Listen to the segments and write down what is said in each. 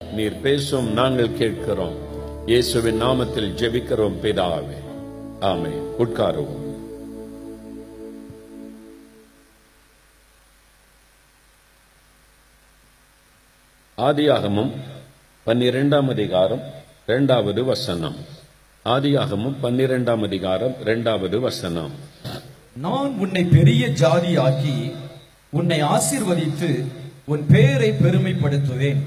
நீர் பேசும் நாங்கள் கேட்கிறோம். இயேசுவின் நாமத்தில் ஜெபிக்கிறோம் பிதாவே. ஆமே உட்காருவோம். ஆதியாகமும் பன்னிரெண்டாம் அதிகாரம் இரண்டாவது வசனம். ஆதியாகமும் பன்னிரெண்டாம் அதிகாரம் இரண்டாவது வசனம். நான் உன்னை பெரிய ஜாதியாக்கி உன்னை ஆசிர்வதித்து உன் பெயரை பெருமைப்படுத்துவேன்.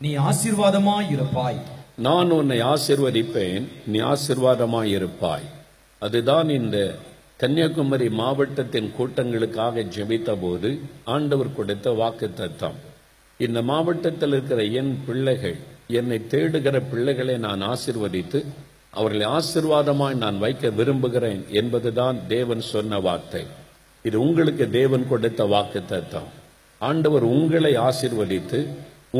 நீ ஆசீர்வாதமாய் இருப்பாய். நான் உன்னை ஆசிர்வதிப்பேன் நீ ஆசிர்வாதமாயிருப்பாய் அதுதான் இந்த கன்னியாகுமரி மாவட்டத்தின் கூட்டங்களுக்காக ஜெபித்த போது ஆண்டவர் கொடுத்த வாக்கு தத்தம் இந்த மாவட்டத்தில் இருக்கிற என் பிள்ளைகள் என்னை தேடுகிற பிள்ளைகளை நான் ஆசிர்வதித்து அவர்களை ஆசிர்வாதமாய் நான் வைக்க விரும்புகிறேன் என்பதுதான் தேவன் சொன்ன வார்த்தை. இது உங்களுக்கு தேவன் கொடுத்த வாக்கு தத்தம் ஆண்டவர் உங்களை ஆசிர்வதித்து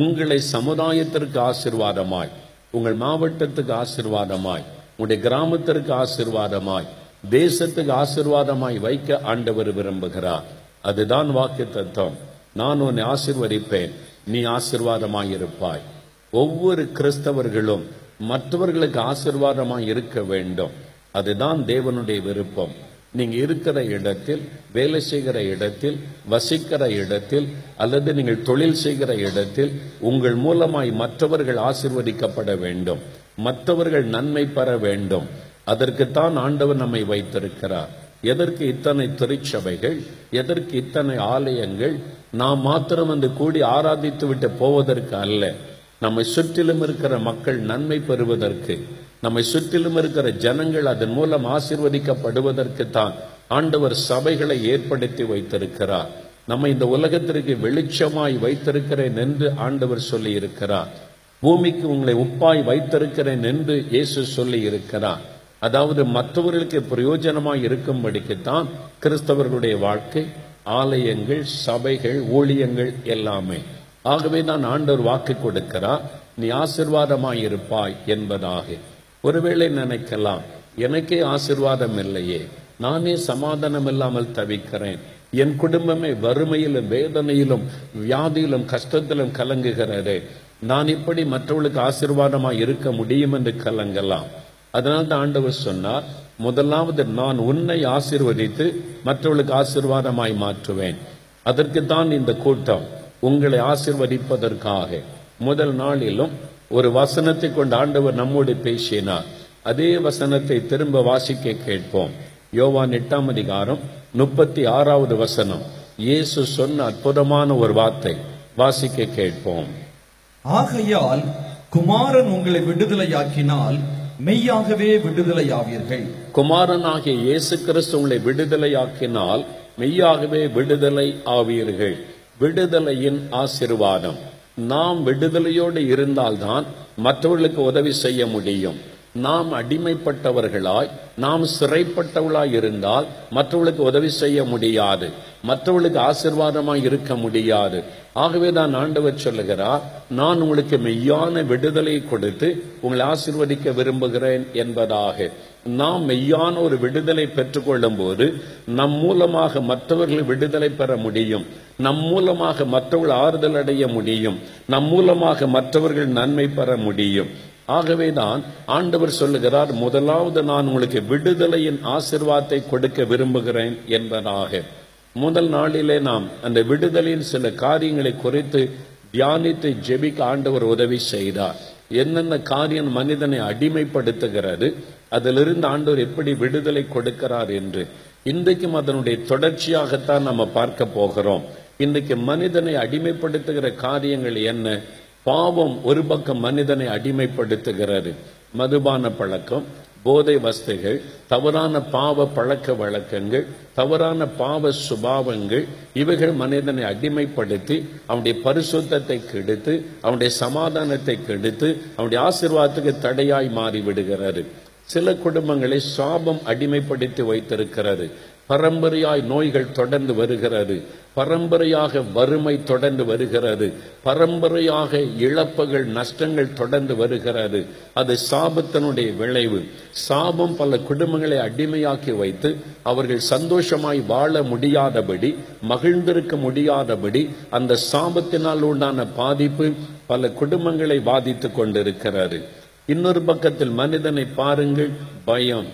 உங்களை சமுதாயத்திற்கு ஆசிர்வாதமாய் உங்கள் மாவட்டத்துக்கு ஆசிர்வாதமாய் உங்களுடைய கிராமத்திற்கு ஆசிர்வாதமாய் தேசத்துக்கு ஆசிர்வாதமாய் வைக்க ஆண்டவர் விரும்புகிறார். அதுதான் வாக்கு தத்துவம் நான் உன்னை ஆசிர்வதிப்பேன். நீ ஆசிர்வாதமாய் இருப்பாய் ஒவ்வொரு கிறிஸ்தவர்களும் மற்றவர்களுக்கு ஆசிர்வாதமாய் இருக்க வேண்டும். அதுதான் தேவனுடைய விருப்பம். நீங்கள் இருக்கிற இடத்தில் வேலை செய்கிற இடத்தில் வசிக்கிற இடத்தில் அல்லது நீங்கள் தொழில் செய்கிற இடத்தில் உங்கள் மூலமாய் மற்றவர்கள் ஆசிர்வதிக்கப்பட வேண்டும். மற்றவர்கள் நன்மை பெற வேண்டும். அதற்குத்தான் ஆண்டவர் நம்மை வைத்திருக்கிறார். எதற்கு இத்தனை திருச்சபைகள்? எதற்கு இத்தனை ஆலயங்கள்? நாம் மாத்திரம் வந்து கூடி ஆராதித்து விட்டு போவதற்கு அல்ல. நம்மை சுற்றிலும் இருக்கிற மக்கள் நன்மை பெறுவதற்கு நம்மை சுற்றிலும் இருக்கிற ஜனங்கள் அதன் மூலம் ஆசிர்வதிக்கப்படுவதற்கு தான் ஆண்டவர் சபைகளை ஏற்படுத்தி வைத்திருக்கிறார். நம்ம இந்த உலகத்திற்கு வெளிச்சமாய் வைத்திருக்கிறேன் என்று ஆண்டவர் சொல்லி இருக்கிறார் பூமிக்கு உங்களை உப்பாய் வைத்திருக்கிறேன் என்று இயேசு சொல்லி இருக்கிறார் அதாவது மற்றவர்களுக்கு பிரயோஜனமாய் இருக்கும்படிக்குத்தான் கிறிஸ்தவர்களுடைய வாழ்க்கை ஆலயங்கள் சபைகள் ஊழியங்கள் எல்லாமே. ஆகவே தான் ஆண்டவர் வாக்கு கொடுக்கிறார். நீ ஆசிர்வாதமாய் இருப்பாய் என்பதாக. ஒருவேளை நினைக்கலாம் எனக்கே ஆசிர்வாதம் இல்லையே. நானே சமாதானம் இல்லாமல் தவிக்கிறேன். என் குடும்பமே வறுமையிலும் வேதனையிலும் வியாதியிலும் கஷ்டத்திலும் கலங்குகிறது. நான் இப்படி மற்றவர்களுக்கு ஆசிர்வாதமா இருக்க முடியும் என்று கலங்கலாம். அதனால் தான் ஆண்டவர் சொன்னார் முதலாவது நான் உன்னை ஆசிர்வதித்து மற்றவர்களுக்கு ஆசிர்வாதமாய் மாற்றுவேன். அதற்கு தான் இந்த கூட்டம். உங்களை ஆசிர்வதிப்பதற்காக. முதல் நாளிலும் ஒரு வசனத்தை கொண்டு ஆண்டவர் நம்மோடு பேசினார். அதே வசனத்தை திரும்ப வாசிக்க கேட்போம். யோவான் எட்டாம் அதிகாரம் முப்பத்தி ஆறாவது வசனம். இயேசு சொன்ன அற்புதமான ஒரு வார்த்தை. வாசிக்க கேட்போம். ஆகையால் குமாரன் உங்களை விடுதலையாக்கினால் மெய்யாகவே விடுதலையாவீர்கள். குமாரனாகிய இயேசு கிறிஸ்து உங்களை விடுதலையாக்கினால் மெய்யாகவே விடுதலை ஆவீர்கள். விடுதலையின் ஆசிர்வாதம். நாம் விடுதலையோடு இருந்தால்தான் மற்றவர்களுக்கு உதவி செய்ய முடியும். நாம் அடிமைப்பட்டவர்களாய் நாம் சிறைப்பட்டவளாய் இருந்தால் மற்றவர்களுக்கு உதவி செய்ய முடியாது மற்றவர்களுக்கு ஆசிர்வாதமாய் இருக்க முடியாது. ஆகவே தான் ஆண்டவர் சொல்லுகிறார் நான் உங்களுக்கு மெய்யான விடுதலை கொடுத்து உங்களை ஆசிர்வதிக்க விரும்புகிறேன் என்பதாக. நாம் மெய்யான ஒரு விடுதலை பெற்றுக்கொள்ளும் போது நம் மூலமாக மற்றவர்கள் விடுதலை பெற முடியும் நம் மூலமாக மற்றவர்கள் ஆறுதல் அடைய முடியும் நம் மூலமாக மற்றவர்கள் நன்மை பெற முடியும். ஆகவே தான் ஆண்டவர் சொல்லுகிறார் முதலாவது நான் உங்களுக்கு விடுதலையின் ஆசிர்வாதத்தை கொடுக்க விரும்புகிறேன் என்பதாக. முதல் நாளிலே நாம் அந்த விடுதலையின் சில காரியங்களை குறித்து தியானித்து ஜெபிக்க ஆண்டவர் உதவி செய்தார். என்னென்ன காரியம் மனிதனை அடிமைப்படுத்துகிறது அதிலிருந்து ஆண்டவர் எப்படி விடுதலை கொடுக்கிறார் என்று. இன்றைக்கும் அதனுடைய தொடர்ச்சியாகத்தான் நம்ம பார்க்க போகிறோம். இன்றைக்கு மனிதனை அடிமைப்படுத்துகிற காரியங்கள் என்ன? பாவம் ஒரு பக்கம் மனிதனை அடிமைப்படுத்துகிறது. மதுபான பழக்கம் போதை வஸ்துகள் தவறான பாவ பழக்க வழக்கங்கள் தவறான பாவ சுபாவங்கள் இவைகள் மனிதனை அடிமைப்படுத்தி அவனுடைய பரிசுத்தத்தை கெடுத்து அவனுடைய சமாதானத்தை கெடுத்து அவனுடைய ஆசிர்வாதத்துக்கு தடையாய் மாறிவிடுகிறாரு சில குடும்பங்களை சாபம் அடிமைப்படுத்தி வைத்திருக்கிறது. பரம்பரையாய் நோய்கள் தொடர்ந்து வருகிறது. பரம்பரையாக வறுமை தொடர்ந்து வருகிறது. பரம்பரையாக இழப்புகள் நஷ்டங்கள் தொடர்ந்து வருகிறது. அது சாபத்தினுடைய விளைவு. சாபம் பல குடும்பங்களை அடிமையாக்கி வைத்து அவர்கள் சந்தோஷமாய் வாழ முடியாதபடி மகிழ்ந்திருக்க முடியாதபடி அந்த சாபத்தினால் உண்டான பாதிப்பு பல குடும்பங்களை பாதித்து கொண்டிருக்கிறது. இன்னொரு பக்கத்தில் மனிதனை பாருங்கள் பயம்.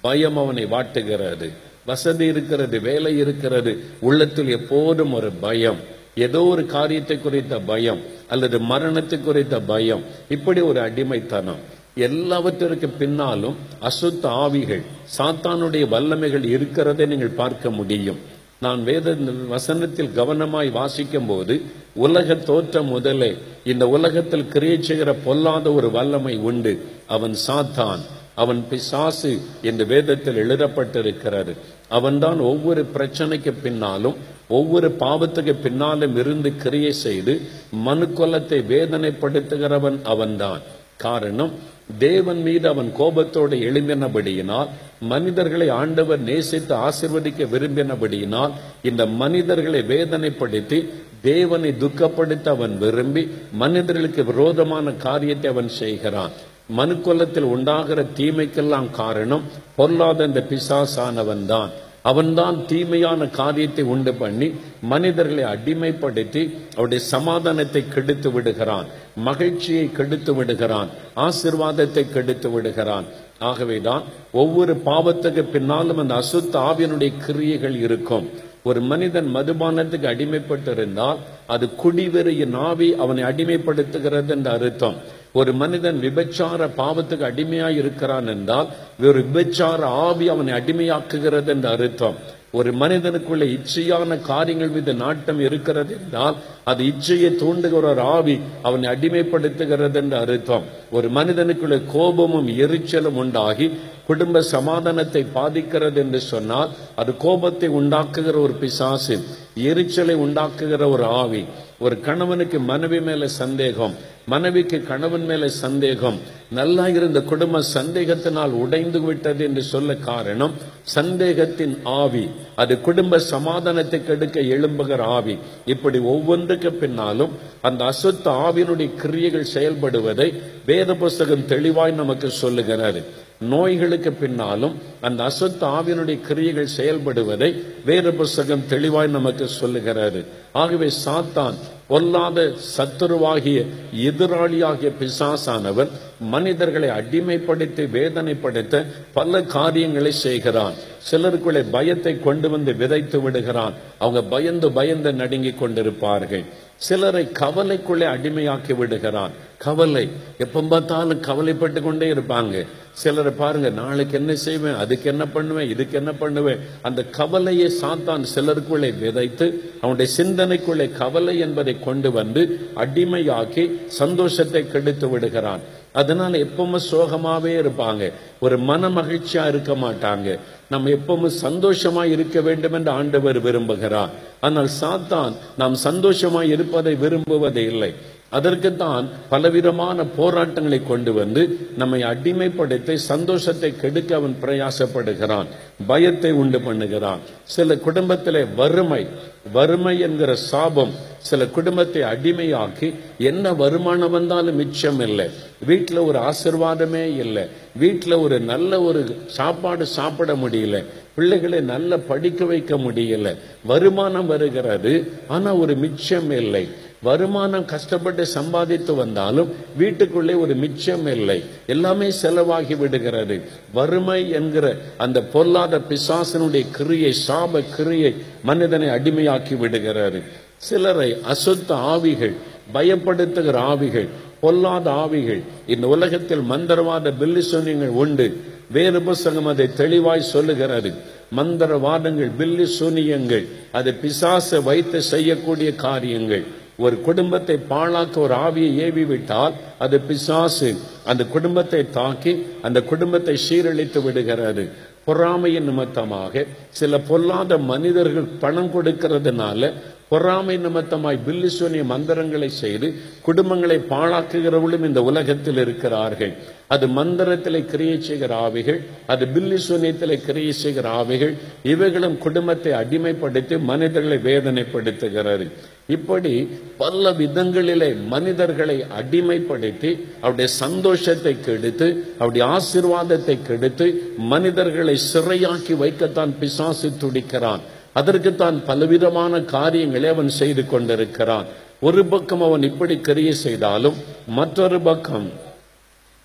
பயம் அவனை வாட்டுகிறது. வசதி இருக்கிறது வேலை இருக்கிறது உள்ளத்தில் எப்போதும் ஒரு பயம். ஏதோ ஒரு காரியத்தை குறித்த பயம் அல்லது மரணத்தை குறித்த பயம். இப்படி ஒரு அடிமைத்தனம். எல்லாவற்றிற்கு பின்னாலும் அசுத்த ஆவிகள் சாத்தானுடைய வல்லமைகள் இருக்கிறதை நீங்கள் பார்க்க முடியும். நான் வேத வசனத்தில் கவனமாய் வாசிக்கும் போது உலக தோற்றம் முதலே இந்த உலகத்தில் கிரியை செய்கிற பொல்லாத ஒரு வல்லமை உண்டு. அவன் சாத்தான் அவன் பிசாசு என்று வேதத்தில் எழுதப்பட்டிருக்கிறது. அவன்தான் ஒவ்வொரு பிரச்சனைக்கு பின்னாலும் ஒவ்வொரு பாவத்துக்கு பின்னாலும் இருந்து கிரியை செய்து மனுக்கொலத்தை வேதனைப்படுத்துகிறவன் அவன்தான். காரணம் தேவன் மீது அவன் கோபத்தோடு எழுந்தினபடியினால் மனிதர்களை ஆண்டவர் நேசித்து ஆசிர்வதிக்க விரும்பினபடியினால் இந்த மனிதர்களை வேதனைப்படுத்தி தேவனை துக்கப்படுத்த அவன் விரும்பி மனிதர்களுக்கு விரோதமான காரியத்தை அவன் செய்கிறான். மனுக்குலத்தில் உண்டாகிற தீமைக்கெல்லாம் காரணம் பொருளாத இந்த பிசாசானவன் தான் அவன்தான் தீமையான காரியத்தை உண்டு பண்ணி மனிதர்களை அடிமைப்படுத்தி அவருடைய சமாதானத்தை கெடுத்து விடுகிறான். மகிழ்ச்சியை கெடுத்து விடுகிறான். ஆசிர்வாதத்தை கெடுத்து விடுகிறான். ஆகவேதான் ஒவ்வொரு பாவத்துக்கு பின்னாலும் அந்த அசுத்த ஆவியனுடைய கிரியைகள் இருக்கும். ஒரு மனிதன் மதுபானத்துக்கு அடிமைப்பட்டிருந்தால் அது குடிவெறிய ஆவி அவனை அடிமைப்படுத்துகிறது என்ற அர்த்தம். ஒரு மனிதன் விபச்சார பாவத்துக்கு அடிமையாய் இருக்கிறான் என்றால் ஒரு விபச்சார ஆவி அவனை அடிமையாக்குகிறது என்ற அர்த்தம். ஒரு மனிதனுக்குள்ள இச்சையான காரியங்கள் மீது நாட்டம் இருக்கிறது என்றால் அது இச்சையை தூண்டுகிற ஒரு ஆவி அவனை அடிமைப்படுத்துகிறது என்ற அர்த்தம். ஒரு மனிதனுக்குள்ள கோபமும் எரிச்சலும் உண்டாகி குடும்ப சமாதானத்தை பாதிக்கிறது என்று சொன்னால் அது கோபத்தை உண்டாக்குகிற ஒரு பிசாசு. எரிச்சலை உண்டாக்குகிற ஒரு ஆவி ஒரு கணவனுக்கு மனைவி மேல சந்தேகம் மனைவிக்கு கணவன் மேல சந்தேகம் நல்லா இருந்த குடும்ப சந்தேகத்தினால் உடைந்து விட்டது என்று சொல்ல காரணம் சந்தேகத்தின் ஆவி. அது குடும்ப சமாதானத்தை கெடுக்க எழும்புகிற ஆவி. இப்படி ஒவ்வொன்றுக்கு பின்னாலும் அந்த அசுத்த ஆவியினுடைய கிரியைகள் செயல்படுவதை வேத புஸ்தகம் தெளிவாய் நமக்கு சொல்லுகிறது. நோய்களுக்கு பின்னாலும் அந்த அசத்து ஆவியனுடைய கிரியைகள் செயல்படுவதை வேறு புஸ்தகம் தெளிவாய் நமக்கு சொல்லுகிறாரு ஆகவே சாத்தான் பொல்லாத சத்துருவாகிய எதிராளியாகிய பிசாசானவன் மனிதர்களை அடிமைப்படுத்தி வேதனைப்படுத்த பல காரியங்களை செய்கிறான். சிலருக்குள்ளே பயத்தை கொண்டு வந்து விதைத்து விடுகிறான். அவங்க பயந்து பயந்து நடுங்கிக் கொண்டிருப்பார்கள். சிலரை கவலைக்குள்ளே அடிமையாக்கி விடுகிறான். கவலை. எப்போ பார்த்தாலும் கவலைப்பட்டு கொண்டே இருப்பாங்க. சிலரை பாருங்க நாளைக்கு என்ன செய்வேன் அதுக்கு என்ன பண்ணுவேன் இதுக்கு என்ன பண்ணுவேன். அந்த கவலையை சாத்தான் சிலருக்குள்ளே விதைத்து அவனுடைய சிந்தனைக்குள்ளே கவலை என்பதை கொண்டு வந்து அடிமையாக்கி சந்தோஷத்தை கெடுத்து விடுகிறான். அதனால எப்பவுமே சோகமாவே இருப்பாங்க. ஒரு மன மகிழ்ச்சியா இருக்க மாட்டாங்க. நம்ம எப்பவும் சந்தோஷமா இருக்க வேண்டும் என்று ஆண்டவர் விரும்புகிறார். ஆனால் சாத்தான் நாம் சந்தோஷமா இருப்பதை விரும்புவதே இல்லை அதற்குத்தான் பலவிதமான போராட்டங்களை கொண்டு வந்து நம்மை அடிமைப்படுத்தி சந்தோஷத்தை கெடுக்க அவன் பிரயாசப்படுகிறான் பயத்தை உண்டு பண்ணுகிறான். சில குடும்பத்திலே வறுமை வறுமை என்கிற சாபம் சில குடும்பத்தை அடிமையாக்கி என்ன வருமானம் வந்தாலும் மிச்சம் இல்லை. வீட்டில் ஒரு ஆசிர்வாதமே இல்லை. வீட்டில் ஒரு நல்ல ஒரு சாப்பாடு சாப்பிட முடியல. பிள்ளைகளை நல்ல படிக்க வைக்க முடியல. வருமானம் வருகிறது ஆனால் ஒரு மிச்சம் இல்லை. வருமானம் கஷ்டப்பட்டு சம்பாதித்து வந்தாலும் வீட்டுக்குள்ளே ஒரு மிச்சம் இல்லை. எல்லாமே செலவாகி விடுகிறது. வறுமை என்கிற அந்த பொல்லாத பிசாசனுடைய கிரியை சாப கிரியை மனிதனை அடிமையாக்கி விடுகிறது. சிலரை அசுத்த ஆவிகள் பயப்படுத்துகிற ஆவிகள் பொல்லாத ஆவிகள். இந்த உலகத்தில் மந்திரவாத பில்லி சொன்னியங்கள் உண்டு. வேறு புஸ்தகம் அதை தெளிவாய் சொல்லுகிறது. மந்திரவாதங்கள் பில்லி சூனியங்கள் அது பிசாச வைத்து செய்யக்கூடிய காரியங்கள். ஒரு குடும்பத்தை பாழாக்க ஒரு ஆவியை ஏவி விட்டால் அது பிசாசு. அந்த குடும்பத்தை தாக்கி அந்த குடும்பத்தை சீரழித்து விடுகிறது. பொறாமையின் நிமித்தமாக சில பொல்லாத மனிதர்கள் பணம் கொடுக்கிறதுனால பொறாமை நிமித்தமாய் பில்லிசோனிய மந்திரங்களை செய்து குடும்பங்களை பாழாக்குகிறவர்களும் இந்த உலகத்தில் இருக்கிறார்கள். அது மந்திரத்திலே கிரியை செய்கிற ஆவிகள் அது பில்லிசோனியத்திலே கிரியை செய்கிற ஆவிகள் இவைகளும் குடும்பத்தை அடிமைப்படுத்தி மனிதர்களை வேதனைப்படுத்துகிறது. இப்படி பல விதங்களிலே மனிதர்களை அடிமைப்படுத்தி அவருடைய சந்தோஷத்தை கெடுத்து அவருடைய ஆசீர்வாதத்தை கெடுத்து மனிதர்களை சிறையாக்கி வைக்கத்தான் பிசாசு துடிக்கிறான். அதற்குத்தான் பலவிதமான காரியங்களை அவன் செய்து கொண்டிருக்கிறான். ஒரு பக்கம் அவன் இப்படி கிரிய செய்தாலும் மற்றொரு பக்கம்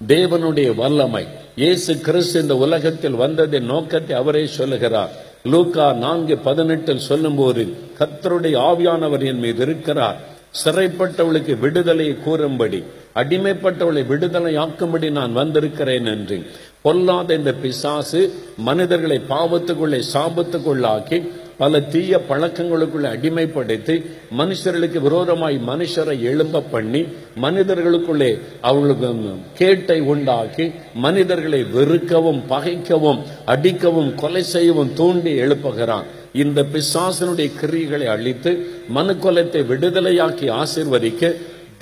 தேவனுடைய வல்லமை. இயேசு கிறிஸ்து இந்த உலகத்தில் வந்ததின் நோக்கத்தை அவரே சொல்லுகிறார். லூக்கா நான்கு பதினெட்டில் சொல்லும்போது கத்தருடைய ஆவியானவர் என் மீது இருக்கிறார். சிறைப்பட்டவளுக்கு விடுதலையை கூறும்படி அடிமைப்பட்டவளை விடுதலை ஆக்கும்படி நான் வந்திருக்கிறேன் என்று பொல்லாத இந்த பிசாசு மனிதர்களை பாவத்துக்குள்ளே சாபத்துக்குள்ளாக்கி பல தீய பழக்கங்களுக்குள்ள அடிமைப்படுத்தி மனுஷர்களுக்கு விரோதமாய் மனுஷரை எழும்ப பண்ணி மனிதர்களுக்குள்ளே அவர்களுக்கு கேட்டை உண்டாக்கி மனிதர்களை வெறுக்கவும் பகைக்கவும் அடிக்கவும் கொலை செய்யவும் தூண்டி எழுப்புகிறான். இந்த பிசாசனுடைய கிரியைகளை அழித்து மனுக்கொலத்தை விடுதலையாக்கி ஆசிர்வதிக்க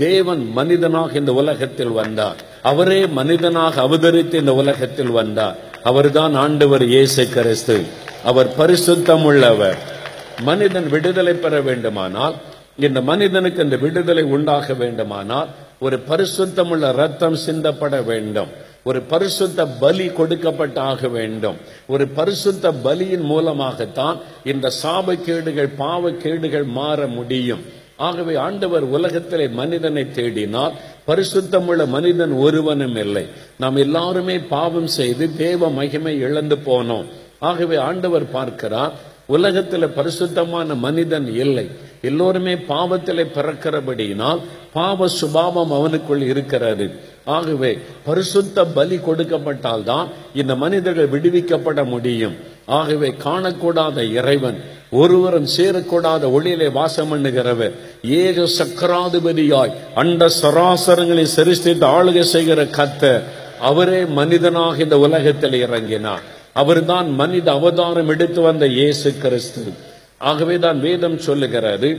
தேவன் மனிதனாக இந்த உலகத்தில் வந்தார். அவரே மனிதனாக அவதரித்து இந்த உலகத்தில் வந்தார். அவர்தான் ஆண்டவர் இயேசு கிறிஸ்து. அவர் பரிசுத்தம் உள்ளவர் மனிதன் விடுதலை பெற வேண்டுமானால் இந்த மனிதனுக்கு இந்த விடுதலை உண்டாக வேண்டுமானால் ஒரு பரிசுத்தமுள்ள ரத்தம் சிந்தப்பட வேண்டும். ஒரு பரிசுத்த பலி கொடுக்கப்பட்ட ஆக வேண்டும். ஒரு பரிசுத்த பலியின் மூலமாகத்தான் இந்த சாபக்கேடுகள் பாவக்கேடுகள் மாற முடியும். ஆகவே ஆண்டவர் உலகத்திலே மனிதனை தேடினால் பரிசுத்தமுள்ள மனிதன் ஒருவனும் இல்லை. நாம் எல்லாருமே பாவம் செய்து தேவ மகிமை இழந்து போனோம். ஆகவே ஆண்டவர் பார்க்கிறார் உலகத்தில் பரிசுத்தமான மனிதன் இல்லை. எல்லோருமே பாவத்திலே பிறக்கிறபடியினால் பாவ சுபாவம் அவனுக்குள் இருக்கிறது. ஆகவே பரிசுத்த பலி கொடுக்கப்பட்டால்தான் இந்த மனிதர்கள் விடுவிக்கப்பட முடியும். ஆகவே காணக்கூடாத இறைவன் ஒருவரும் சேரக்கூடாத ஒளியிலே வாசம் பண்ணுகிறவர் ஏக சக்கராதிபதியாய் அண்ட சராசரங்களை சரிஸ்தித்து ஆளுகை செய்கிற கத்த அவரே மனிதனாக இந்த உலகத்தில் இறங்கினார். அவர்தான் மனித அவதாரம் எடுத்து வந்த இயேசு கிறிஸ்து. ஆகவே தான் வேதம் சொல்லுகிறது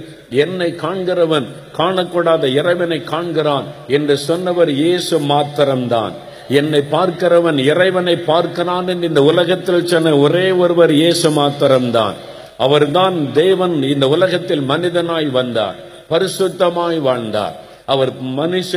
என்னை காண்கிறவன் காணக்கூடாத இறைவனை காண்கிறான் என்று சொன்னவர் இயேசு மாத்திரம்தான். என்னை பார்க்கிறவன் இறைவனை பார்க்கிறான் என்று இந்த உலகத்தில் சொன்ன ஒரே ஒருவர் இயேசு மாத்திரம்தான். அவர்தான் தேவன் இந்த உலகத்தில் மனிதனாய் வந்தார் பரிசுத்தமாய் வாழ்ந்தார். அவர் மனுஷ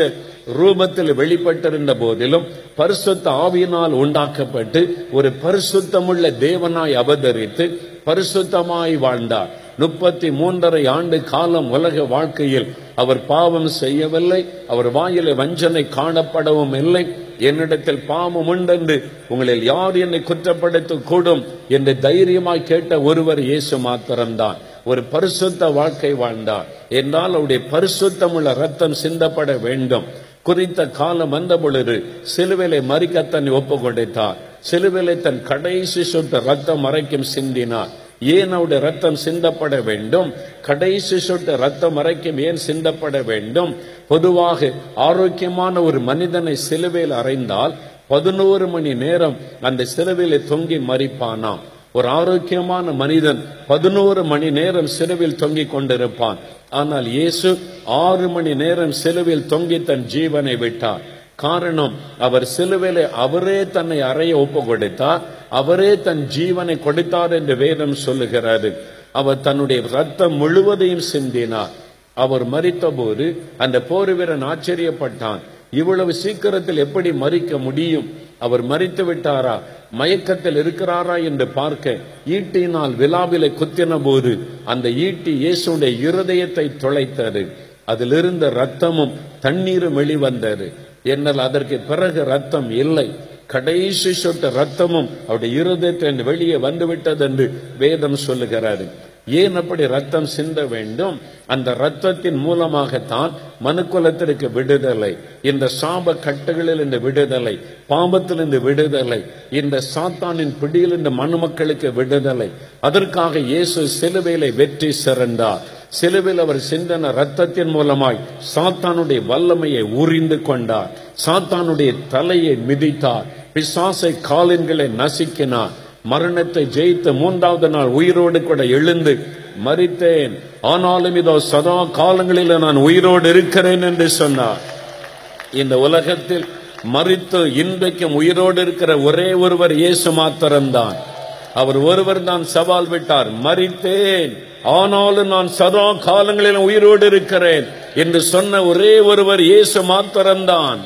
ரூபத்தில் வெளிப்பட்டிருந்த போதிலும் பரிசுத்த ஆவியினால் உண்டாக்கப்பட்டு ஒரு பரிசுத்தமுள்ள தேவனாய் அவதரித்து பரிசுத்தமாய் வாழ்ந்தார். முப்பத்தி மூன்றரை ஆண்டு காலம் உலக வாழ்க்கையில் அவர் பாவம் செய்யவில்லை அவர் வாயில வஞ்சனை காணப்படவும் இல்லை. என்னிடத்தில் பாவம் உண்டென்று உங்களில் யார் என்னை குற்றப்படுத்த கூடும் என்று தைரியமாய் கேட்ட ஒருவர் இயேசு மாத்திரம்தான். ஒரு பரிசுத்த வாழ்க்கை வாழ்ந்தார். என்றால் அவருடைய பரிசுத்தமுள்ள ரத்தம் சிந்தப்பட வேண்டும். குறித்த காலம் வந்த பொழுது சிலுவிலை மறிக்க தன்னை ஒப்பு கொடுத்தார் சிலுவிலை தன் கடைசி சொட்டு ரத்தம் மறைக்கும் சிந்தினார். ஏன் அவருடைய ரத்தம் சிந்தப்பட வேண்டும்? கடைசி சொட்டு ரத்தம் மறைக்கும் ஏன் சிந்தப்பட வேண்டும்? பொதுவாக ஆரோக்கியமான ஒரு மனிதனை சிலுவையில் அறைந்தால் பதினோரு மணி நேரம் அந்த சிலுவையில தொங்கி மறிப்பானாம். ஒரு ஆரோக்கியமான மனிதன் பதினோரு மணி நேரம் சிலுவில் தொங்கிக் கொண்டிருப்பான். ஆனால் இயேசு ஆறு மணி நேரம் சிலுவில் தொங்கி தன் ஜீவனை விட்டார். காரணம் அவர் சிலுவையில அவரே தன்னை அறைய ஒப்பு கொடுத்தார் அவரே தன் ஜீவனை கொடுத்தார் என்று வேதம் சொல்லுகிறாரு அவர் தன்னுடைய ரத்தம் முழுவதையும் சிந்தினார். அவர் மறித்தபோது அந்த போர் வீரன் ஆச்சரியப்பட்டான். இவ்வளவு சீக்கிரத்தில் எப்படி மறிக்க முடியும்? அவர் மறித்து விட்டாரா? மயக்கத்தில் இருக்கிறாரா என்று பார்க்க ஈட்டினால் விழாவிலை குத்தின போது அந்த ஈட்டி இயேசுடைய இருதயத்தை துளைத்தது அதிலிருந்த ரத்தமும் தண்ணீரும் வெளிவந்தது. என்னால் அதற்கு பிறகு ரத்தம் இல்லை. கடைசி சொட்ட ரத்தமும் அவருடைய இருதயத்தில் வெளியே வந்துவிட்டது என்று வேதம் சொல்லுகிறாரு ஏன் அப்படி ரத்தம் சிந்த வேண்டும்? அந்த ரத்தத்தின் மூலமாகத்தான் மனுக்குலத்திற்கு விடுதலை இந்த சாப கட்டுகளில் இந்த விடுதலை பாம்பத்தில் இந்த விடுதலை இந்த சாத்தானின் பிடியில் இந்த மனு மக்களுக்கு விடுதலை. அதற்காக இயேசு சிலுவையில வெற்றி சிறந்தார். சிலுவில் அவர் சிந்தன ரத்தத்தின் மூலமாய் சாத்தானுடைய வல்லமையை உறிந்து கொண்டார். சாத்தானுடைய தலையை மிதித்தார். பிசாசை காலின்களை நசுக்கினார். மரணத்தை ஜெயித்து மூன்றாவது நாள் உயிரோடு கூட எழுந்து மறித்தேன். ஆனாலும் இதோ சதா காலங்களில் நான் உயிரோடு இருக்கிறேன் என்று சொன்னார். இந்த உலகத்தில் மறித்து இன்றைக்கும் உயிரோடு இருக்கிற ஒரே ஒருவர் இயேசு மாத்திரம்தான். அவர் ஒருவர் தான் சவால் விட்டார் மறித்தேன். ஆனாலும் நான் சதா காலங்களில் உயிரோடு இருக்கிறேன் என்று சொன்ன ஒரே ஒருவர் இயேசு மாத்திரம்தான்.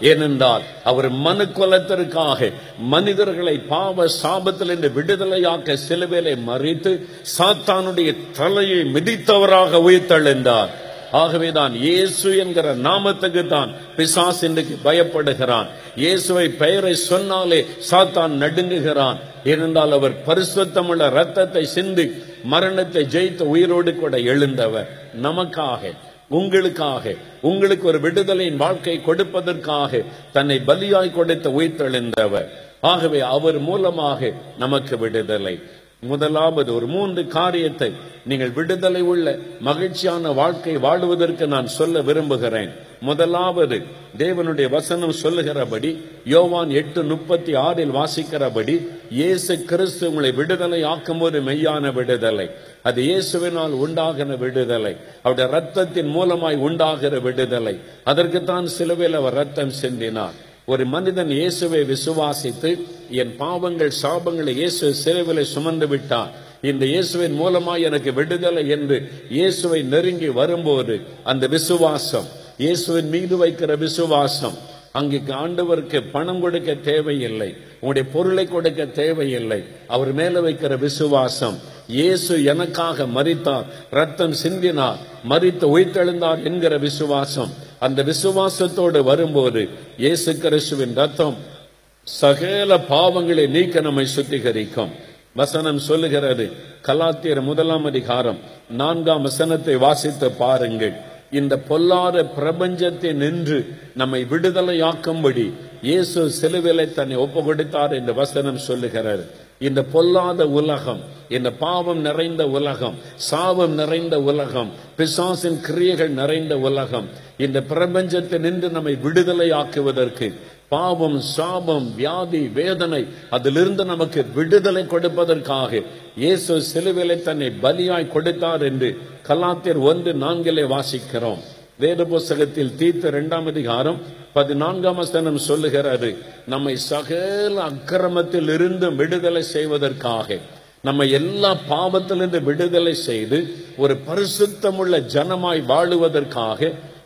ஏனென்றால் அவர் மனு குலத்திற்காக மனிதர்களை பாவ சாபத்தில் இருந்து விடுதலையாக்க சிலுவையிலே மறித்து சாத்தானுடைய தலையை மிதித்தவராக உயிர்த்தெழுந்தார். ஆகவேதான் இயேசு என்கிற நாமத்துக்கு தான் பிசாஸ் இன்றைக்கு பயப்படுகிறான். இயேசுவை பெயரை சொன்னாலே சாத்தான் நடுங்குகிறான். ஏனென்றால் அவர் பரிசுத்தமுள்ள ரத்தத்தை சிந்தி மரணத்தை ஜெயித்த உயிரோடு கூட எழுந்தவர். நமக்காக உங்களுக்காக உங்களுக்கு ஒரு விடுதலையின் வாழ்க்கை கொடுப்பதற்காக தன்னை பலியாய் கொடுத்த உயிர்த்தெழுந்தவர். ஆகவே அவர் மூலமாக நமக்கு விடுதலை. முதலாவது ஒரு மூன்று காரியத்தை நீங்கள் விடுதலை உள்ள மகிழ்ச்சியான வாழ்க்கை வாழுவதற்கு நான் சொல்ல விரும்புகிறேன். முதலாவது தேவனுடைய வசனம் சொல்லுகிறபடி யோவான் எட்டு முப்பத்தி ஆறில் வாசிக்கிறபடி இயேசு கிறிஸ்து உங்களை விடுதலை ஆக்கும்போது மெய்யான விடுதலை. அது இயேசுவினால் உண்டாகின விடுதலை. அவருடைய ரத்தத்தின் மூலமாய் உண்டாகிற விடுதலை. அதற்குத்தான் சிலுவையில் அவர் ரத்தம் சென்றினார் ஒரு மனிதன் இயேசுவை விசுவாசித்து என் பாவங்கள் சாபங்களை இயேசு சிறைவிலை சுமந்து விட்டார். இந்த இயேசுவின் மூலமாய் எனக்கு விடுதலை என்று இயேசுவை நெருங்கி வரும்போது அந்த விசுவாசம் இயேசுவின் மீது வைக்கிற விசுவாசம் அங்கே ஆண்டவருக்கு பணம் கொடுக்க தேவையில்லை உங்களுடைய பொருளை கொடுக்க தேவையில்லை அவர் மேல வைக்கிற விசுவாசம். இயேசு எனக்காக மறித்தார் ரத்தம் சிந்தினார் மறித்து உயிர்த்தெழுந்தார் என்கிற விசுவாசம். அந்த விசுவாசத்தோடு வரும்போது இயேசு கிறிஸ்துவின் ரத்தம் சகல பாவங்களை நீக்க நம்மை சுத்திகரிக்கும். வசனம் சொல்லுகிறது கலாத்தியர் முதலாம் அதிகாரம் நான்காம் வசனத்தை வாசித்து பாருங்கள். இந்த பொல்லாத பிரபஞ்சத்தை நின்று நம்மை விடுதலையாக்கும்படி இயேசு சிலுவிலை தன்னை ஒப்பு கொடுத்தார் என்று வசனம் சொல்லுகிறார் இந்த பொல்லாத உலகம் இந்த பாவம் நிறைந்த உலகம் சாபம் நிறைந்த உலகம் பிசாசின் கிரியைகள் நிறைந்த உலகம் இந்த பிரபஞ்சத்தை நின்று நம்மை விடுதலை ஆக்குவதற்கு பாவம் சாபம் வியாதி வேதனை அதிலிருந்து நமக்கு விடுதலை கொடுப்பதற்காக இயேசு சிலுவிலை தன்னை பலியாய் கொடுத்தார் என்று கலாத்தியர் ஒன்று நான்கிலே வாசிக்கிறோம். வேத புஸ்தகத்தில் தீர்த்த இரண்டாம் அதிகாரம் பதினான்காம் வசனம் சொல்லுகிறாரு நம்மை சகல அக்கிரமத்தில் இருந்து விடுதலை செய்வதற்காக. நம்ம எல்லா பாவத்திலிருந்து விடுதலை செய்து ஒரு பரிசுத்தமுள்ள ஜனமாய் வாழுவதற்காக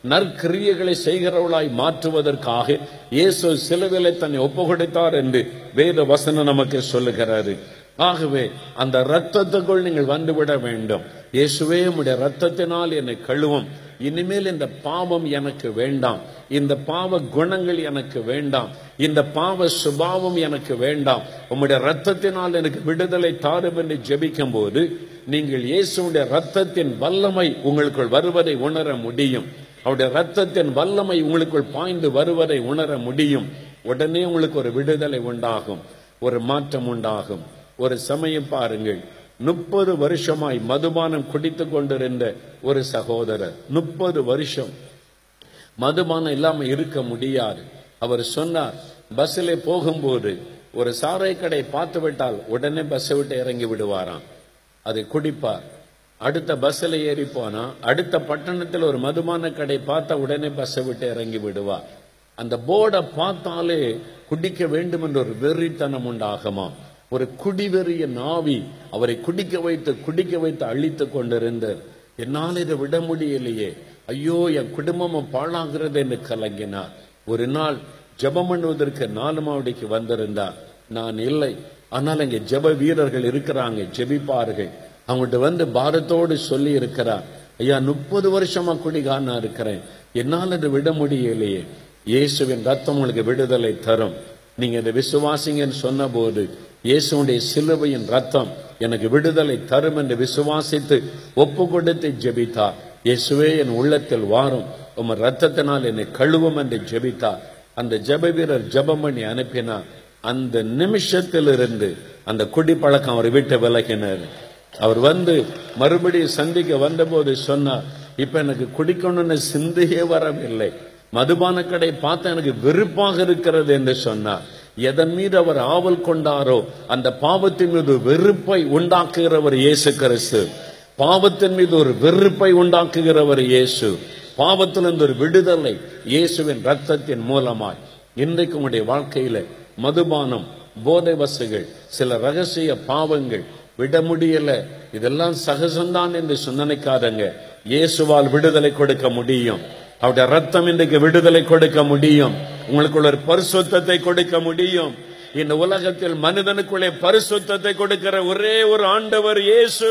நற்கிரியைகளை செய்கிறவளாய் மாற்றுவதற்காக இயேசு சிலுவிலை தன்னை ஒப்பு கொடுத்தார் என்று வேத வசனம் நமக்கு சொல்லுகிறாரு ஆகவே அந்த ரத்தத்துக்குள் நீங்கள் வந்துவிட வேண்டும். இயேசுவே உடைய ரத்தத்தினால் என்னை கழுவும். இனிமேல் இந்த பாவம் எனக்கு வேண்டாம். இந்த பாவ குணங்கள் எனக்கு வேண்டாம். இந்த பாவ சுபாவம் எனக்கு வேண்டாம். உம்முடைய ரத்தத்தினால் எனக்கு விடுதலை தாரும் என்று ஜெபிக்கும் போது நீங்கள் இயேசுடைய ரத்தத்தின் வல்லமை உங்களுக்குள் வருவதை உணர முடியும். அவருடைய ரத்தத்தின் வல்லமை உங்களுக்குள் பாய்ந்து வருவதை உணர முடியும். உடனே உங்களுக்கு ஒரு விடுதலை உண்டாகும். ஒரு மாற்றம் உண்டாகும். ஒரு சமயம் பாருங்கள். முப்பது வருஷமாய் மதுபானம் குடித்து கொண்டிருந்த ஒரு சகோதரர். முப்பது வருஷம். மதுபானம் இல்லாம இருக்க முடியாது. அவர் சொன்னார் பஸ்ஸில் போகும்போது ஒரு சாரை கடை பார்த்து விட்டால் உடனே பஸ்ஸை விட்டு இறங்கி விடுவாராம். அதை குடிப்பார். அடுத்த பஸ்ஸில் ஏறி போனா அடுத்த பட்டணத்தில் ஒரு மதுபான கடை பார்த்த உடனே பஸ்ஸை விட்டு இறங்கி விடுவார். அந்த போர்டை பார்த்தாலே குடிக்க வேண்டும் என்ற ஒரு வெறித்தனம் உண்டாகுமா ஒரு குடிவெறிய நாவி அவரை குடிக்க வைத்து குடிக்க வைத்து அழித்து கொண்டிருந்தார் என்னால் இதை விட முடியலையே. ஐயோ என் குடும்பமும் பாழாகிறது என்று கலங்கினார். ஒரு நாள் ஜெபம் பண்ணுவதற்கு நாலு மாவடிக்கு வந்திருந்தார். நான் இல்லை. ஆனால் இங்கே ஜெப வீரர்கள் இருக்கிறாங்க ஜெபிப்பார்கள். அவங்கள்ட்ட வந்து பாரத்தோடு சொல்லி இருக்கிறார். ஐயா முப்பது வருஷமா குடிகாரனா இருக்கிறேன். என்னால் அதை விட முடியலையே. இயேசுவின் ரத்தம் உங்களுக்கு விடுதலை தரும். நீங்க இதை விசுவாசிங்கன்னு சொன்ன போது இயேசுடைய சிலுவையின் ரத்தம் எனக்கு விடுதலை தரும் என்று விசுவாசித்து ஒப்பு கொடுத்து ஜெபித்தார். இயேசுவே என் உள்ளத்தில் வாரும். உம ரத்தத்தினால் என்னை கழுவும் என்று ஜெபித்தார். அந்த ஜெப வீரர் ஜெபம் பண்ணி அனுப்பினார். அந்த நிமிஷத்திலிருந்து அந்த குடி பழக்கம் அவர் விட்டு விலகினார். அவர் வந்து மறுபடியும் சந்திக்க வந்தபோது சொன்னார் இப்ப எனக்கு குடிக்கணும்னு சிந்தையே வரவில்லை. மதுபான கடை பார்த்து எனக்கு வெறுப்பாக இருக்கிறது என்று சொன்னார். எதன் மீது அவர் ஆவல் கொண்டாரோ அந்த பாவத்தின் மீது வெறுப்பை உண்டாக்குகிறவர் இயேசு கிறிஸ்து. பாவத்தின் மீது ஒரு வெறுப்பை உண்டாக்குகிறவர் இயேசு. பாவத்திலிருந்து ஒரு விடுதலை இயேசுவின் ரத்தத்தின் மூலமாய். இன்றைக்கு உங்களுடைய வாழ்க்கையில மதுபானம் போதை வசுகள் சில ரகசிய பாவங்கள் விட முடியல இதெல்லாம் சகஜம்தான் என்று நினைக்காதங்க இயேசுவால் விடுதலை கொடுக்க முடியும். அவருடைய ரத்தம் இன்றைக்கு விடுதலை கொடுக்க முடியும். உங்களுக்குள்ள ஒரு பரிசுத்தத்தை கொடுக்க முடியும். இந்த உலகத்தில் மனிதனுக்குள்ளே பரிசுத்தத்தை கொடுக்கிற ஒரே ஒரு ஆண்டவர் இயேசு.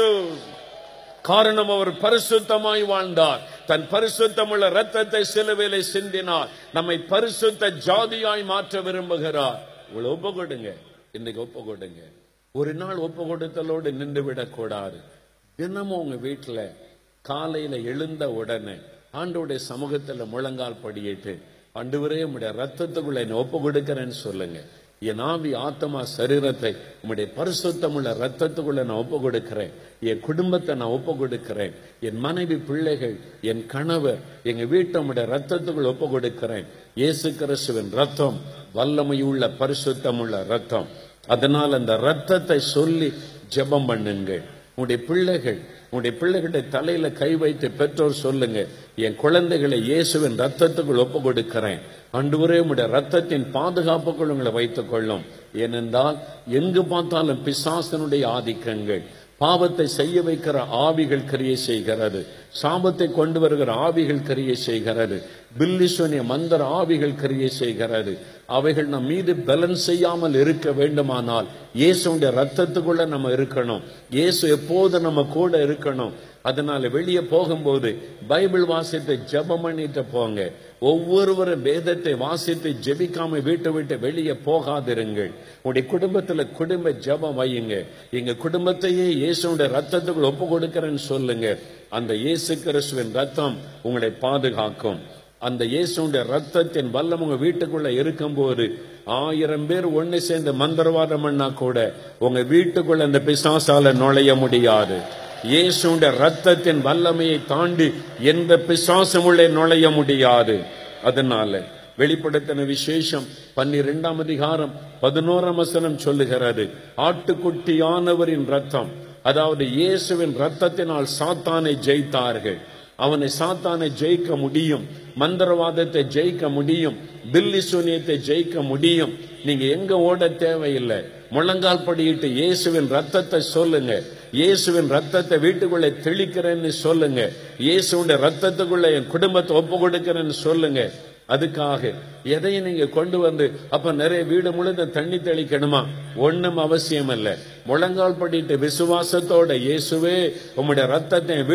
காரணம் அவர் பரிசுத்தமாய் வாழ்ந்தார். தன் பரிசுத்தமுள்ள ரத்தத்தை சிலுவையிலே சிந்தினார். நம்மை பரிசுத்த ஜாதியாய் மாற்ற விரும்புகிறார். உங்களை ஒப்பு கொடுங்க இன்னைக்கு ஒப்பு கொடுங்க ஒரு நாள் ஒப்பு கொடுத்தலோடு நின்று விடக்கூடாது தினமும் உங்க வீட்டுல காலையில எழுந்த உடனே ஆண்டோடைய சமூகத்தில் முழங்கால் படியிட்டு ஆண்டவரே உம்முடைய ரத்தத்துக்குள்ள என்னை ஒப்பு கொடுக்கிறேன்னு சொல்லுங்க. என் ஆவி ஆத்தமா சரீரத்தை உம்முடைய பரிசுத்தமுள்ள ரத்தத்துக்குள்ள நான் ஒப்பு கொடுக்கிறேன் என் குடும்பத்தை நான் ஒப்பு கொடுக்கிறேன் என் மனைவி பிள்ளைகள் என் கணவர் எங்க வீட்டை உம்முடைய ரத்தத்துக்குள்ள ஒப்பு கொடுக்கிறேன் இயேசு கிறிஸ்துவின் ரத்தம் வல்லமையுள்ள பரிசுத்தமுள்ள ரத்தம் அதனால் அந்த ரத்தத்தை சொல்லி ஜெபம் பண்ணுங்கள். உங்களுடைய பிள்ளைகள் உங்களுடைய பிள்ளைகளுடைய தலையில கை வைத்து பெற்றோர் சொல்லுங்க என் குழந்தைகளை இயேசுவின் ரத்தத்துக்குள் ஒப்பு கொடுக்கிறேன் அன்றுவரே உங்களுடைய ரத்தத்தின் பாதுகாப்புக்குள் உங்களை வைத்துக் கொள்ளும். ஏனென்றால் எங்கு பார்த்தாலும் பிசாசனுடைய ஆதிக்கங்கள் பாவத்தை செய்ய வைக்கிற ஆவிகள் கிரியை செய்கிறது. சாபத்தை கொண்டு வருகிற ஆவிகள் கிரியை செய்கிறது. பில்லிசோனிய மந்திர ஆவிகள் கிரியை செய்கிறது. அவைகள் நம் மீது பலன் செய்யாமல் இருக்க வேண்டுமானால் இயேசுடைய ரத்தத்துக்குள்ள நம்ம இருக்கணும். இயேசு எப்போது நம்ம கூட இருக்கணும். அதனால வெளியே போகும்போது பைபிள் வாசித்து ஜெபம் பண்ணிட்டு போங்க. ஒவ்வொருவரும் வேதத்தை வாசித்து ஜெபிக்காம வீட்டை விட்டு வெளியே போகாதிருங்கள். உங்களுடைய குடும்பத்துல குடும்ப ஜெபம் வையுங்க. எங்க குடும்பத்தையே இயேசுடைய ரத்தத்துக்குள் ஒப்பு கொடுக்கிறேன்னு சொல்லுங்க. அந்த இயேசு கிறிஸ்துவின் ரத்தம் உங்களை பாதுகாக்கும். அந்த இயேசுடைய ரத்தத்தின் வல்லம் உங்க வீட்டுக்குள்ள இருக்கும்போது ஆயிரம் பேர் ஒன்னு சேர்ந்து மந்திரவாதம் பண்ணா கூட உங்க வீட்டுக்குள்ள அந்த பிசாசால நுழைய முடியாது. இயேசுடைய ரத்தத்தின் வல்லமையை தாண்டி எந்த பிசாசும் உள்ளே நுழைய முடியாது. அதனால வெளிப்படுத்தின விசேஷம் பன்னிரெண்டாம் அதிகாரம் பதினோராம் வசனம் சொல்லுகிறது. ஆட்டுக்குட்டியானவரின் ரத்தம் அதாவது இயேசுவின் ரத்தத்தினால் சாத்தானை ஜெயித்தார்கள். அவனை சாத்தானை ஜெயிக்க முடியும். மந்திரவாதத்தை ஜெயிக்க முடியும். தில்லி சூனியத்தை ஜெயிக்க முடியும். நீங்க எங்க ஓட தேவையில்லை. முழங்கால் படியிட்டு இயேசுவின் ரத்தத்தை சொல்லுங்க. இயேசுவின் ரத்தத்தை வீட்டுக்குள்ளே தெளிக்கிறேன்னு சொல்லுங்க. இயேசுடைய ரத்தத்துக்குள்ள என் குடும்பத்தை ஒப்பு கொடுக்கிறேன்னு சொல்லுங்க. அதுக்காக எதையும் நீங்க கொண்டு வந்து அப்ப நிறைய வீடு முழுந்த தண்ணி தெளிக்கணுமா? ஒன்னும் அவசியம் இல்லை. முழங்கால் படிட்டு விசுவாசத்தோட இயேசுவே உம்முடைய ரத்தத்தை என்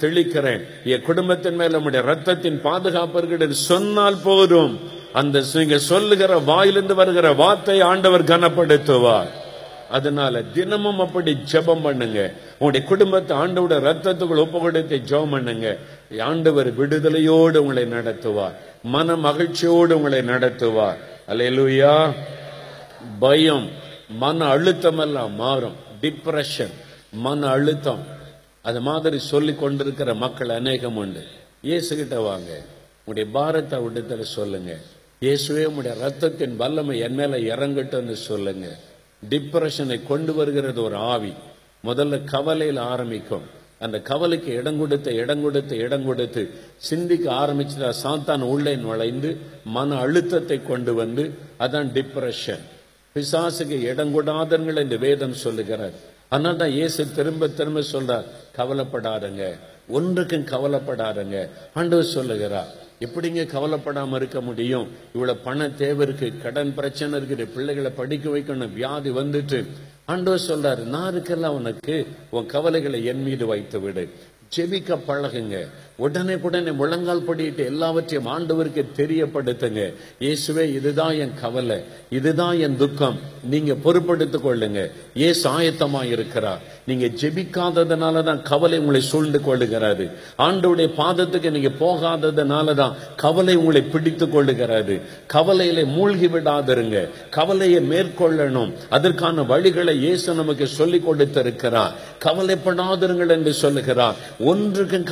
தெளிக்கிறேன். என் குடும்பத்தின் மேல உம்முடைய ரத்தத்தின் பாதுகாப்பர்கள் சொன்னால் போதும். அந்த நீங்க சொல்லுகிற வாயிலிருந்து வருகிற வார்த்தை ஆண்டவர் கனப்படுத்துவார். அதனால தினமும் அப்படி ஜெபம் பண்ணுங்க. உங்களுடைய குடும்பத்தை ஆண்டோட ரத்தத்துக்குள் ஒப்பு கொடுத்து ஜெபம் பண்ணுங்க. ஆண்டவர் விடுதலையோடு உங்களை நடத்துவார். மன மகிழ்ச்சியோடு உங்களை நடத்துவார். அலையலூயா பயம் மன அழுத்தம் எல்லாம் மாறும். டிப்ரெஷன் மன அழுத்தம். அது மாதிரி சொல்லி கொண்டிருக்கிற மக்கள் அநேகம் உண்டு. இயேசுகிட்ட வாங்க. உங்களுடைய பாரத்தை விடுதலை சொல்லுங்க. இயேசுவே உங்களுடைய ரத்தத்தின் வல்லமை என் மேல இறங்கட்டும்னு சொல்லுங்க. டிப்ரெஷனை கொண்டு வருகிறது ஒரு ஆவி. முதல்ல கவலையில் ஆரம்பிக்கும். அந்த கவலைக்கு இடம் கொடுத்து இடம் கொடுத்து இடம் கொடுத்து சிந்திக்க ஆரம்பிச்சுட்டா சாத்தான் உள்ளே நுழைந்து மன அழுத்தத்தை கொண்டு வந்து அதான் டிப்ரெஷன். பிசாசுக்கு இடம் கொடாதங்கள் இந்த வேதம் சொல்லுகிறார். அதனால தான் இயேசு திரும்ப திரும்ப சொல்றார் கவலைப்படாதங்க. ஒன்றுக்கும் கவலைப்படாதங்க. ஆண்டவர் சொல்லுகிறார் எப்படிங்க கவலைப்படாம இருக்க முடியும்? இவ்வளவு பண தேவை இருக்கு கடன் பிரச்சனை இருக்குது பிள்ளைகளை படிக்க வைக்கணும் வியாதி வந்துட்டு. ஆண்டவர் சொல்றாரு நான் இருக்கெல்லாம் உனக்கு உன் கவலைகளை என் மீது வைத்து விடு ஜெபிக்க பழகுங்க. உடனே உடனே முழங்கால் படிட்டு எல்லாவற்றையும் ஆண்டவருக்கு தெரியப்படுத்துங்க. இயேசுவே இதுதான் என் கவலை இதுதான் என் துக்கம். நீங்க பொறுப்படுத்திக் கொள்ளுங்க. ஏசு ஆயத்தமா இருக்கிறார். நீங்க ஜெபிக்காததுனால தான் கவலை உங்களை சூழ்ந்து கொள்ளுகிறாரு ஆண்டவுடைய பாதத்துக்கு நீங்க போகாததுனால தான் கவலை உங்களை பிடித்து கொள்ளுகிறாரு கவலையில மூழ்கி விடாதிருங்க. கவலையை மேற்கொள்ளணும். அதற்கான வழிகளை இயேசு நமக்கு சொல்லி கொடுத்திருக்கிறார். கவலைப்படாதிருங்கள் என்று சொல்லுகிறார். ஒன்றுக்கும்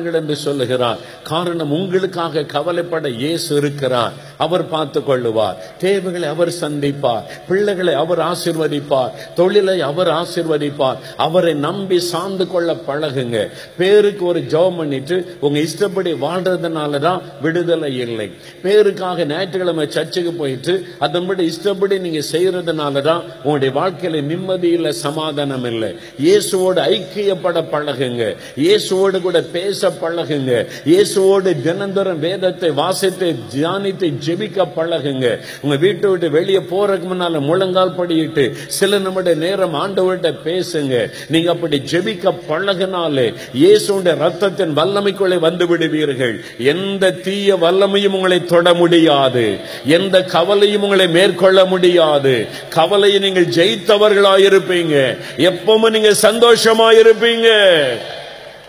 கவலைப்படாதீர்கள் என்று சொல்லுகிறார். காரணம் உங்களுக்காக கவலைப்பட இயேசு இருக்கிறார். அவர் பார்த்து கொள்ளுவார் தேவைகளை அவர் சந்திப்பார். பிள்ளைகளை அவர் ஆசிர்வதிப்பார். தொழிலை அவர் ஆசிர்வதிப்பார். அவரை நம்பி சார்ந்து கொள்ள பழகுங்க. பேருக்கு ஒரு ஜெபம் பண்ணிட்டு உங்க இஷ்டப்படி வாழ்றதுனால தான் விடுதலை இல்லை. பேருக்காக ஞாயிற்றுக்கிழமை சர்ச்சுக்கு போயிட்டு அதன்படி இஷ்டப்படி நீங்க செய்யறதுனால தான் உங்களுடைய வாழ்க்கையில நிம்மதி இல்லை சமாதானம் இல்லை. இயேசுவோடு ஐக்கியப்பட பழகுங்க. இயேசுவோடு கூட பேச பழகுங்க. இயேசுவோடு தினந்தரம் வேதத்தை வாசித்து தியானித்து ஜெபிக்க பழகுங்க உங்க வீட்டை விட்டு வெளியே போறதுக்கு முன்னால முழங்கால் படியிட்டு சில நிமிட நேரம் ஆண்டவர்கிட்ட பேசுங்க. நீங்க அப்படி ஜெபிக்க பழகினாலே இயேசுடைய ரத்தத்தின் வல்லமைக்குள்ளே வந்து விடுவீர்கள். எந்த தீய வல்லமையும் உங்களை தொட முடியாது. எந்த கவலையும் உங்களை மேற்கொள்ள முடியாது. கவலையை நீங்கள் ஜெயித்தவர்களாயிருப்பீங்க. எப்பவும் நீங்க சந்தோஷமாயிருப்பீங்க.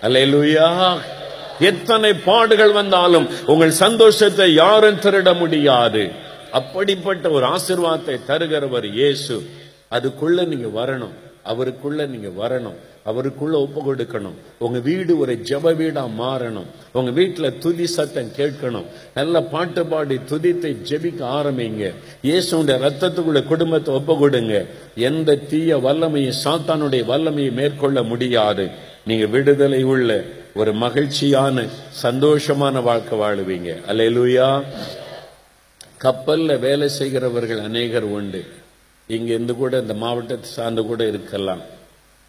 அல்லேலூயா. எத்தனை பாடுகள் வந்தாலும் உங்கள் சந்தோஷத்தை யாரும் திருட முடியாது. அப்படிப்பட்ட ஒரு ஆசிர்வாதத்தை தருகிறவர் இயேசு. அதுக்குள்ள நீங்க வரணும். அவருக்குள்ள நீங்க வரணும். அவருக்குள்ள ஒப்பு கொடுக்கணும். உங்க வீடு ஒரு ஜப வீடா மாறணும். உங்க வீட்டுல துதி சத்தம் கேட்கணும். நல்ல பாட்டு பாடி துதித்தை ஜெபிக்க ஆரம்பிங்க. இயேசுடைய ரத்தத்துக்குள்ள குடும்பத்தை ஒப்பு கொடுங்க. எந்த தீய வல்லமையும் சாத்தானுடைய வல்லமையை மேற்கொள்ள முடியாது. நீங்க விடுதலை உள்ள ஒரு மகிழ்ச்சியான சந்தோஷமான வாழ்க்கை வாழுவீங்க. அலையலூயா கப்பல்ல வேலை செய்கிறவர்கள் அநேகர் உண்டு. இங்க இருந்து கூட இந்த மாவட்டத்தை சார்ந்து கூட இருக்கலாம்.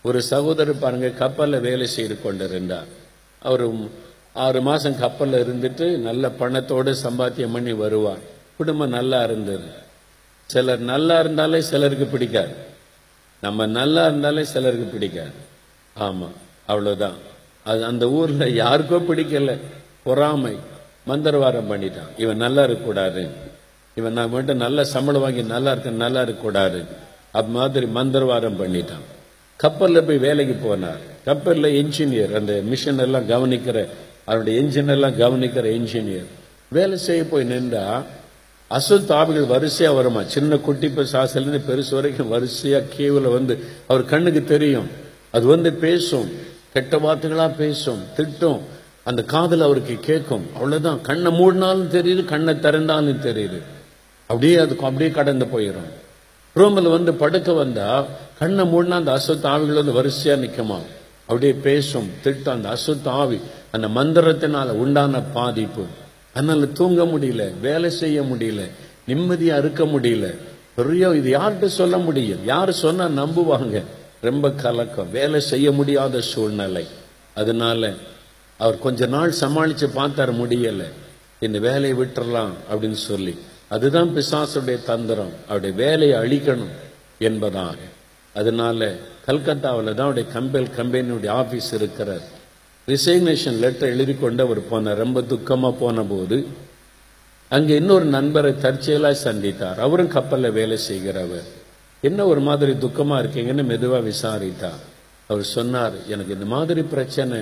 ஒரு சகோதரர் பாருங்க கப்பல்ல வேலை செய்து கொண்டிருந்தார். அவர் ஆறு மாசம் கப்பல்ல இருந்துட்டு நல்ல பணத்தோடு சம்பாத்தியம் பண்ணி வருவார். குடும்பம் நல்லா இருந்தது. சிலர் நல்லா இருந்தாலே சிலருக்கு பிடிக்காது. நம்ம நல்லா இருந்தாலே சிலருக்கு பிடிக்காது. ஆமா அவ்வளோதான் அது அந்த ஊரில் யாருக்கோ பிடிக்கல. பொறாமை. மந்திரவாரம் பண்ணிட்டான். இவன் நல்லா இருக்கக்கூடாது. இவன் நான் மட்டும் நல்ல சம்பளம் வாங்கி நல்லா இருக்க நல்லா இருக்கக்கூடாது. அது மாதிரி மந்திரவாரம் பண்ணிட்டான். கப்பலில் போய் வேலைக்கு போனார். கப்பலில் இன்ஜினியர் அந்த மிஷின் எல்லாம் கவனிக்கிற அவருடைய என்ஜின் எல்லாம் கவனிக்கிற இன்ஜினியர் வேலை செய்ய போய் நின்றா அசுத்த ஆவிகள் வரிசையாக வருமா? சின்ன குட்டி சாசிலிருந்து பெருசு வரைக்கும் வரிசையாக கீவில் வந்து அவர் கண்ணுக்கு தெரியும். அது வந்து பேசும். கெட்ட வார்த்தைகளாக பேசும் திட்டும் அந்த காதல் அவருக்கு கேட்கும். அவ்வளோதான் கண்ணை மூடினாலும் தெரியுது கண்ணை திறந்தாலும் தெரியுது. அப்படியே அதுக்கு அப்படியே கடந்து போயிடும். ரூமில் வந்து படுக்க வந்தா கண்ணை மூடினா அந்த அசுத்த ஆவிகள் வந்து வரிசையாக நிற்குமா அப்படியே பேசும் திட்டம் அந்த அசுத்த ஆவி. அந்த மந்திரத்தினால உண்டான பாதிப்பு. அதனால தூங்க முடியல வேலை செய்ய முடியல நிம்மதியாக இருக்க முடியல. பெரிய இது யார்கிட்ட சொல்ல முடியும்? யார் சொன்னால் நம்புவாங்க? ரொம்ப கலக்கம். வேலை செய்ய முடியாத சூழ்நிலை. அதனால அவர் கொஞ்ச நாள் சமாளித்து பார்த்தார் முடியலை. இந்த வேலையை விட்டுறலாம் அப்படின்னு சொல்லி. அதுதான் பிசாசுடைய தந்திரம். அவருடைய வேலையை அழிக்கணும் என்பதாக அதனால கல்கத்தாவில் தான் அவருடைய கம்பெல் கம்பெனியுடைய ஆஃபீஸ் இருக்கிறார். ரிசைக்னேஷன் லெட்டர் எழுதி கொண்டு அவர் போனார். ரொம்ப துக்கமாக போன போது அங்கே இன்னொரு நண்பரை தற்செயலாக சந்தித்தார். அவரும் கப்பலில் வேலை செய்கிறவர். என்ன ஒரு மாதிரி துக்கமா இருக்கீங்கன்னு மெதுவா விசாரித்தா. அவர் சொன்னார் எனக்கு இந்த மாதிரி பிரச்சனை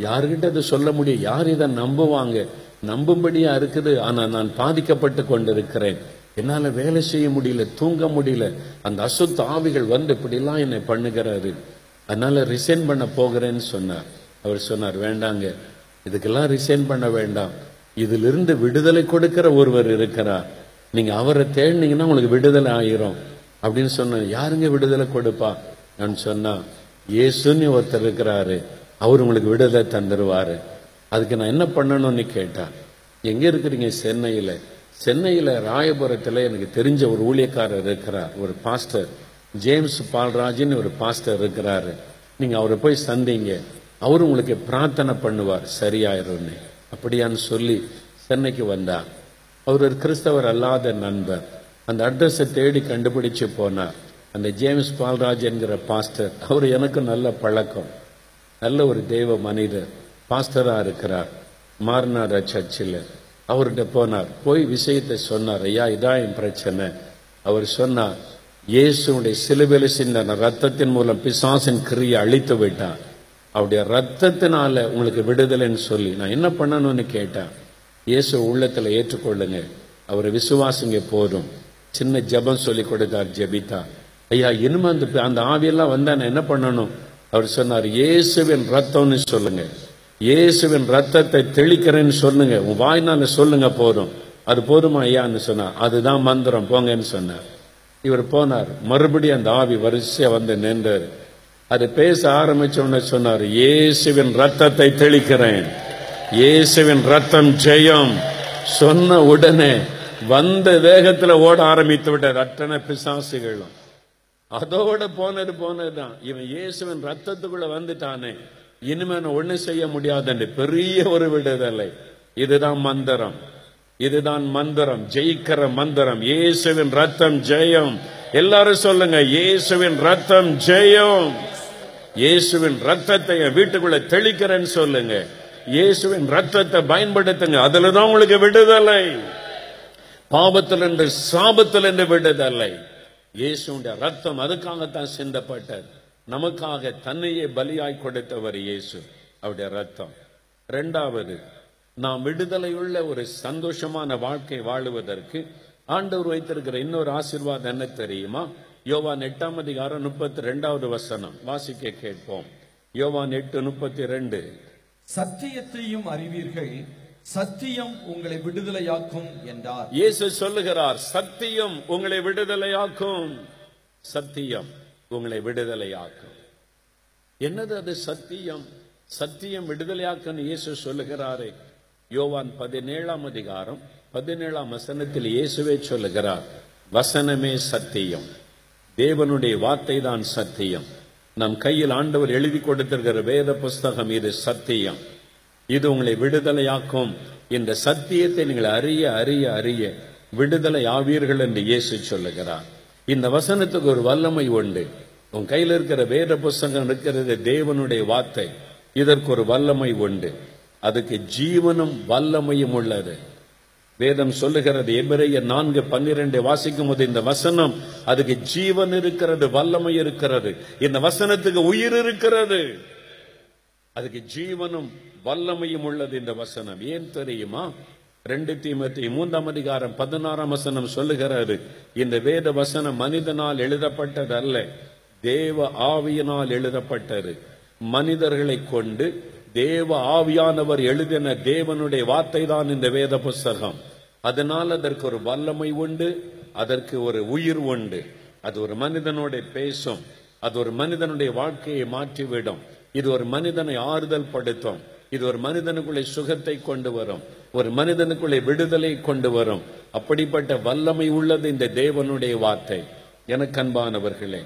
யாருகிட்ட அதை சொல்ல முடியும்? யார் இதை நம்புவாங்க? நம்பும்படியா இருக்குது. ஆனா நான் பாதிக்கப்பட்டு கொண்டிருக்கிறேன். என்னால வேலை செய்ய முடியல தூங்க முடியல. அந்த அசுத்த ஆவிகள் வந்து இப்படிலாம் என்னை பண்ணுகிறாரு அதனால ரிசைன் பண்ண போகிறேன்னு சொன்னார். அவர் சொன்னார் வேண்டாங்க இதுக்கெல்லாம் ரிசைன் பண்ண வேண்டாம். இதிலிருந்து விடுதலை கொடுக்கிற ஒருவர் இருக்கிறார். நீங்க அவரை தேடினீங்கன்னா உங்களுக்கு விடுதலை ஆயிரும். அப்படின்னு சொன்ன யாருங்க விடுதலை கொடுப்பா? நான் சொன்னா இயேசுன்னு ஒருத்தர் இருக்கிறாரு. அவர் உங்களுக்கு விடுதலை தந்துருவாரு. அதுக்கு நான் என்ன பண்ணணும்னு கேட்டான் எங்க இருக்கிறீங்க சென்னையில? சென்னையில ராயபுரத்தில் எனக்கு தெரிஞ்ச ஒரு ஊழியக்காரர் இருக்கிறார் ஒரு பாஸ்டர். ஜேம்ஸ் பால்ராஜின்னு ஒரு பாஸ்டர் இருக்கிறாரு. நீங்க அவரை போய் சந்திங்க. அவர் உங்களுக்கு பிரார்த்தனை பண்ணுவார் சரியாயிரும்னு. அப்படியான்னு சொல்லி சென்னைக்கு வந்தார் அவர் ஒரு கிறிஸ்தவர் அல்லாத நண்பர். அந்த அட்ரஸை தேடி கண்டுபிடிச்சு போனார். அந்த ஜேம்ஸ் பால்ராஜ் என்கிற பாஸ்டர் அவர் எனக்கு நல்ல பழக்கம். நல்ல ஒரு தெய்வ மனிதர் பாஸ்டராக இருக்கிறார். மாறினார் சர்ச்சில். அவர்கிட்ட போனார். போய் விஷயத்தை சொன்னார். ஐயா இதான் என் பிரச்சனை. அவர் சொன்னார் இயேசுடைய சிலுவையில் சிந்தின ரத்தத்தின் மூலம் பிசாசின் கிரியை அழித்து விட்டான் அவருடைய ரத்தத்தினால உங்களுக்கு விடுதலைன்னு சொல்லி. நான் என்ன பண்ணணும்னு கேட்டேன். இயேசு உள்ளத்தில் ஏற்றுக்கொள்ளுங்க. அவரை விசுவாசிங்க போதும். சின்ன ஜெபம் சொல்லி கொடுத்தார் ஜபிதா. ஐயா இனிமே அந்த அந்த ஆவியெல்லாம் வந்தா நான் என்ன பண்ணணும்? அவர் சொன்னார் இயேசுவின் ரத்தம்னு சொல்லுங்க. இயேசுவின் ரத்தத்தை தெளிக்கிறேன்னு சொல்லுங்க. உன் வாய்னால சொல்லுங்க போதும். அது போதுமா ஐயான்னு சொன்னார். அதுதான் மந்திரம். போங்கன்னு சொன்னார். இவர் போனார். மறுபடியும் அந்த ஆவி வரிசையா வந்து நின்றார். அது பேச ஆரம்பிச்ச உடனே சொன்னார் இயேசுவின் ரத்தத்தை தெளிக்கிறேன். இயேசுவின் ரத்தம் ஜெயம். சொன்ன உடனே வந்த வேகத்துல ஓட ஆரம்பித்து விட்டார். அத்தனை பிசாசுகளும். அதோட போனது போனதுதான். இவன் இயேசுவின் ரத்தத்துக்குள்ள வந்துட்டானே. இனிமே நான் ஒண்ணு செய்ய முடியாதுன்னு பெரிய ஒரு விடுதலை. இதுதான் மந்திரம். இதுதான் மந்திரம். ஜெயிக்கிற மந்திரம். இயேசுவின் ரத்தம் ஜெயம். எல்லாரும் சொல்லுங்க இயேசுவின் ரத்தம் ஜெயம். இயேசுவின் ரத்தத்தை என் வீட்டுக்குள்ள தெளிக்கிறேன்னு சொல்லுங்க. இயேசுவின் ரத்தத்தை பயன்படுத்துங்க. அதுலதான் உங்களுக்கு விடுதலை. பாவத்தில் என்று சாபத்தில் என்று விடுதலை. இயேசுடைய ரத்தம் அதுக்காகத்தான் சிந்தப்பட்டது. நமக்காக தன்னையே பலியாய் கொடுத்தவர் இயேசு அவருடைய ரத்தம் இரண்டாவது நாம் விடுதலையுள்ள ஒரு சந்தோஷமான வாழ்க்கை வாழுவதற்கு ஆண்டவர் வைத்திருக்கிற இன்னொரு ஆசிர்வாதம் என்ன தெரியுமா? யோவான் எட்டாம் அதிகாரம் முப்பத்தி ரெண்டாவது வசனம். வாசிக்க கேட்போம். யோவான் எட்டு முப்பத்தி ரெண்டு. சத்தியத்தையும் அறிவீர்கள் சத்தியம் உங்களை விடுதலையாக்கும் என்றார். இயேசு சொல்லுகிறார் சத்தியம் உங்களை விடுதலையாக்கும். சத்தியம் உங்களை விடுதலையாக்கும். என்னது அது சத்தியம்? சத்தியம் விடுதலையாக்கும் இயேசு சொல்லுகிறாரே. யோவான் பதினேழாம் அதிகாரம் பதினேழாம் வசனத்தில் இயேசுவே சொல்லுகிறார் வசனமே சத்தியம். தேவனுடைய வார்த்தை தான் சத்தியம். நம் கையில் ஆண்டவர் எழுதி கொடுத்திருக்கிற வேத புஸ்தகம் இது சத்தியம். இது உங்களை விடுதலையாக்கும். இந்த சத்தியத்தை நீங்கள் அறிய அறிய அறிய விடுதலை ஆவீர்கள் என்று இயேசு சொல்லுகிறார். இந்த வசனத்துக்கு ஒரு வல்லமை உண்டு. உன் கையில் இருக்கிற வேத புஸ்தகம் இருக்கிறது தேவனுடைய வார்த்தை. இதற்கு ஒரு வல்லமை உண்டு. அதுக்கு ஜீவனும் வல்லமையும் உள்ளது. வேதம் சொல்லுகிறது எபிரேயர் நான்கு பன்னிரண்டு வாசிக்கும் போது இந்த வசனம் அதுக்கு ஜீவன் இருக்கிறது வல்லமை இருக்கிறது. இந்த வசனத்துக்கு உயிர் இருக்கிறது. அதுக்கு ஜீவனும் வல்லமையும் உள்ளது இந்த வசனம். ஏன் தெரியுமா? ரெண்டு தீமத்தி மூன்றாம் அதிகாரம் பதினாறாம் வசனம் சொல்லுகிறாரு இந்த வேத வசனம் மனிதனால் எழுதப்பட்டது அல்ல தேவ ஆவியினால் எழுதப்பட்டது. மனிதர்களை கொண்டு தேவ ஆவியானவர் எழுதின தேவனுடைய வார்த்தை தான் இந்த வேத புஸ்தகம். அதனால் அதற்கு ஒரு வல்லமை உண்டு அதற்கு ஒரு உயிர் உண்டு. அது ஒரு மனிதனோட பேசும் அது ஒரு மனிதனுடைய வாழ்க்கையை மாற்றிவிடும். இது ஒரு மனிதனை ஆறுதல் படுத்தும். இது ஒரு மனிதனுக்குள்ளே சுகத்தை கொண்டு வரும். ஒரு மனிதனுக்குள்ளே விடுதலை கொண்டு வரும். அப்படிப்பட்ட வல்லமை உள்ளது இந்த தேவனுடைய வார்த்தை. எனக்கு அன்பானவர்களே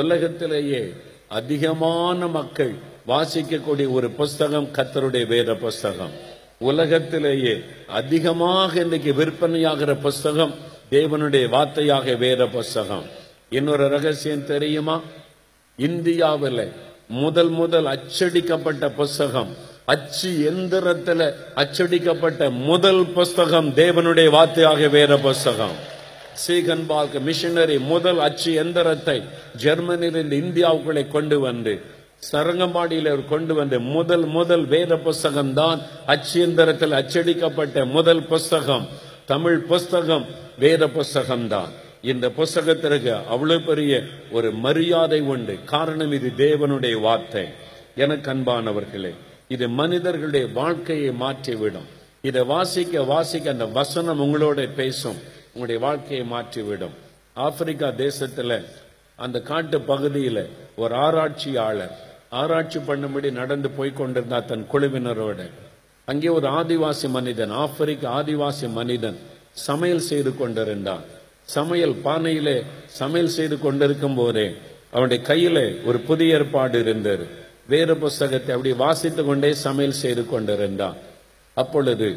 உலகத்திலேயே அதிகமான மக்கள் வாசிக்கக்கூடிய ஒரு புஸ்தகம் கத்தருடைய வேத புஸ்தகம். உலகத்திலேயே அதிகமாக இன்னைக்கு விற்பனையாகிற புஸ்தகம் தேவனுடைய வார்த்தையாக வேத புஸ்தகம். இன்னொரு ரகசியம் தெரியுமா? இந்தியாவில் முதல் முதல் அச்சடிக்கப்பட்ட புஸ்தகம் அச்சு எந்திரத்துல அச்சடிக்கப்பட்ட முதல் புஸ்தகம் தேவனுடைய வார்த்தையாக வேற புஸ்தகம். சீகன்பால்க் மிஷினரி முதல் அச்சு எந்திரத்தை ஜெர்மனியிலிருந்து இந்தியாவுக்குள்ளே கொண்டு வந்து சரங்கம்பாடியில் கொண்டு வந்து முதல் முதல் வேத புஸ்தகம் தான் அச்சு எந்திரத்தில் அச்சடிக்கப்பட்ட முதல் புஸ்தகம். தமிழ் புஸ்தகம் வேத புஸ்தகம் தான். இந்த புஸ்தகத்திற்கு அவ்வளவு பெரிய ஒரு மரியாதை உண்டு. காரணம் இது தேவனுடைய வார்த்தை. எனக்கு அன்பானவர்களே இது மனிதர்களுடைய வாழ்க்கையை மாற்றிவிடும். இதை வாசிக்க வாசிக்க அந்த வசனம் உங்களோட பேசும். உங்களுடைய வாழ்க்கையை மாற்றிவிடும். ஆப்பிரிக்கா தேசத்துல அந்த காட்டு பகுதியில ஒரு ஆராய்ச்சியாளர் ஆராய்ச்சி பண்ணும்படி நடந்து போய் கொண்டிருந்தார் தன் குழுவினரோட. அங்கே ஒரு ஆதிவாசி மனிதன் ஆப்பிரிக்க ஆதிவாசி மனிதன் சமையல் செய்து கொண்டிருந்தான். சமையல் பானையிலே சமையல் செய்து கொண்டிருக்கும் போதே அவனுடைய கையில ஒரு புதிய ஏற்பாடு இருந்தது. வேறு புஸ்தகத்தை அப்படி வாசித்து கொண்டே சமையல் செய்து கொண்டிருந்தான். அப்பொழுது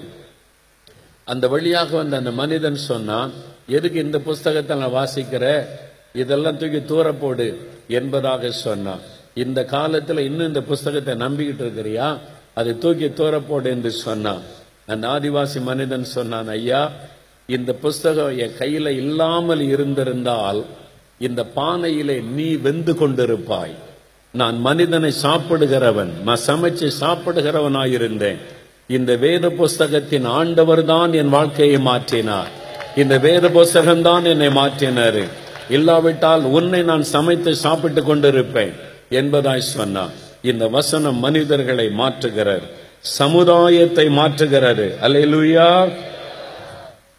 அந்த வழியாக வந்த அந்த மனிதன் சொன்னான் எதுக்கு இந்த புஸ்தகத்தை நான் வாசிக்கிற? இதெல்லாம் தூக்கி தூர போடு என்பதாக சொன்னான். இந்த காலத்துல இன்னும் இந்த புஸ்தகத்தை நம்பிக்கிட்டு இருக்கிறியா? அதை தூக்கி தூர போடு என்று சொன்னான். அந்த ஆதிவாசி மனிதன் சொன்னான் ஐயா இந்த புஸ்தகம் என் கையில இல்லாமல் இருந்திருந்தால் இந்த பானையிலே நீ வெந்து கொண்டிருப்பாய். நான் மனிதனை சாப்பிடுகிறவன் நான் சமைச்சு சாப்பிடுகிறவனாயிருந்தேன். இந்த வேத புஸ்தகத்தின் ஆண்டவர் தான் என் வாழ்க்கையை மாற்றினார். இந்த வேத புஸ்தகம் தான் என்னை மாற்றினாரு. இல்லாவிட்டால் உன்னை நான் சமைத்து சாப்பிட்டு கொண்டிருப்பேன் என்பதாய் சொன்னார். இந்த வசனம் மனிதர்களை மாற்றுகிறார் சமுதாயத்தை மாற்றுகிறது. அல்லேலூயா!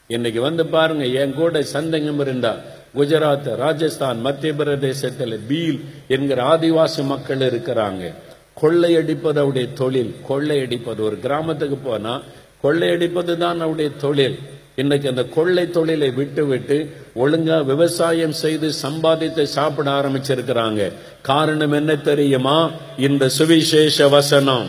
இன்னைக்கு வந்து பாருங்க என் கூட சந்தேகம் இருந்தா குஜராத் ராஜஸ்தான் மத்திய பிரதேசத்தில் பீல் என்கிற ஆதிவாசி மக்கள் இருக்கிறாங்க. கொள்ளையடிப்பது அவருடைய தொழில். கொள்ளையடிப்பது ஒரு கிராமத்துக்கு போனா கொள்ளையடிப்பது தான் அவருடைய தொழில். இன்னைக்கு அந்த கொள்ளை தொழிலை விட்டு விட்டு ஒழுங்கா விவசாயம் செய்து சம்பாதித்து சாப்பிட ஆரம்பிச்சிருக்கிறாங்க. காரணம் என்ன தெரியுமா? இந்த சுவிசேஷ வசனம்.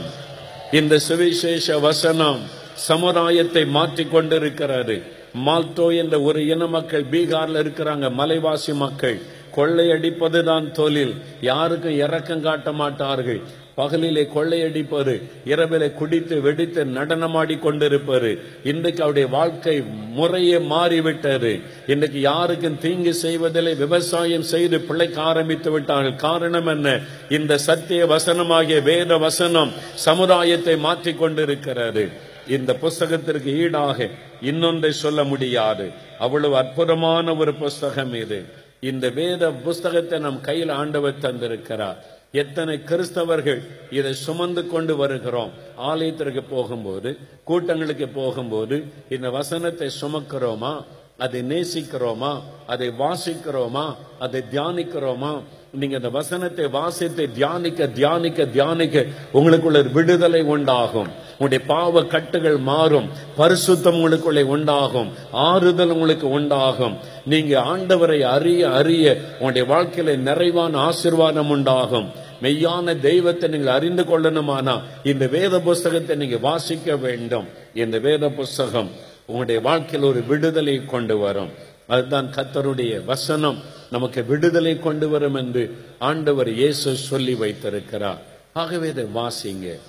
இந்த சுவிசேஷ வசனம் சமுதாயத்தை மாற்றிக் கொண்டிருக்கிறது மால்டோ என்ற ஒரு இன மக்கள் பீகார்ல இருக்கிறாங்க மலைவாசி மக்கள். கொள்ளையடிப்பதுதான் தொழில். யாருக்கும் இறக்கம் காட்ட மாட்டார்கள். பகலிலே கொள்ளையடிப்பது இரவிலே குடித்து வெடித்து நடனமாடி கொண்டிருப்பது. இன்றைக்கு அவருடைய வாழ்க்கை முறையே மாறிவிட்டது. இன்றைக்கு யாருக்கும் தீங்கு செய்வதில்லை விவசாயம் செய்து பிழைக்க ஆரம்பித்து விட்டார்கள். காரணம் என்ன? இந்த சத்திய வசனமாகிய வேத வசனம் சமுதாயத்தை மாற்றிக் கொண்டிருக்கிறது. இந்த புஸ்தகத்திற்கு ஈடாக இன்னொன்றை சொல்ல முடியாது. அவ்வளவு அற்புதமான ஒரு புஸ்தகம் இது. இந்த வேத புஸ்தகத்தை நம் கையில் ஆண்டவர் தந்திருக்கிறார். எத்தனை கிறிஸ்தவர்கள் இதை சுமந்து கொண்டு வருகிறோம். ஆலயத்திற்கு போகும்போது கூட்டங்களுக்கு போகும்போது இந்த வசனத்தை சுமக்கிறோமா? அதை நேசிக்கிறோமா? அதை வாசிக்கிறோமா? அதை தியானிக்கிறோமா? நீங்க அந்த வசனத்தை வாசித்து தியானிக்க தியானிக்க தியானிக்க உங்களுக்குள்ள விடுதலை உண்டாகும். உங்களுடைய பாவ கட்டுகள் மாறும். பரிசுத்தம் உங்களுக்குள்ளே உண்டாகும். ஆறுதல் உங்களுக்கு உண்டாகும். நீங்க ஆண்டவரை அறிய அறிய உங்களுடைய வாழ்க்கையில நிறைவான ஆசிர்வாதம் உண்டாகும். மெய்யான தெய்வத்தை நீங்கள் அறிந்து கொள்ளணுமானா இந்த வேத புஸ்தகத்தை நீங்க வாசிக்க வேண்டும். இந்த வேத புஸ்தகம் உங்களுடைய வாழ்க்கையில் ஒரு விடுதலை கொண்டு வரும். அதுதான் கத்தருடைய வசனம். நமக்கு விடுதலை கொண்டு வரும் என்று ஆண்டவர் இயேசு சொல்லி வைத்திருக்கிறார். ஆகவே இதை வாசிங்க.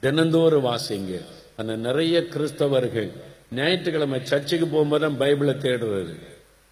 தினந்தோறும் வாசிங்க. அந்த நிறைய கிறிஸ்தவர்கள் ஞாயிற்றுக்கிழமை சர்ச்சுக்கு போகும்போது தான் பைபிளை தேடுறது.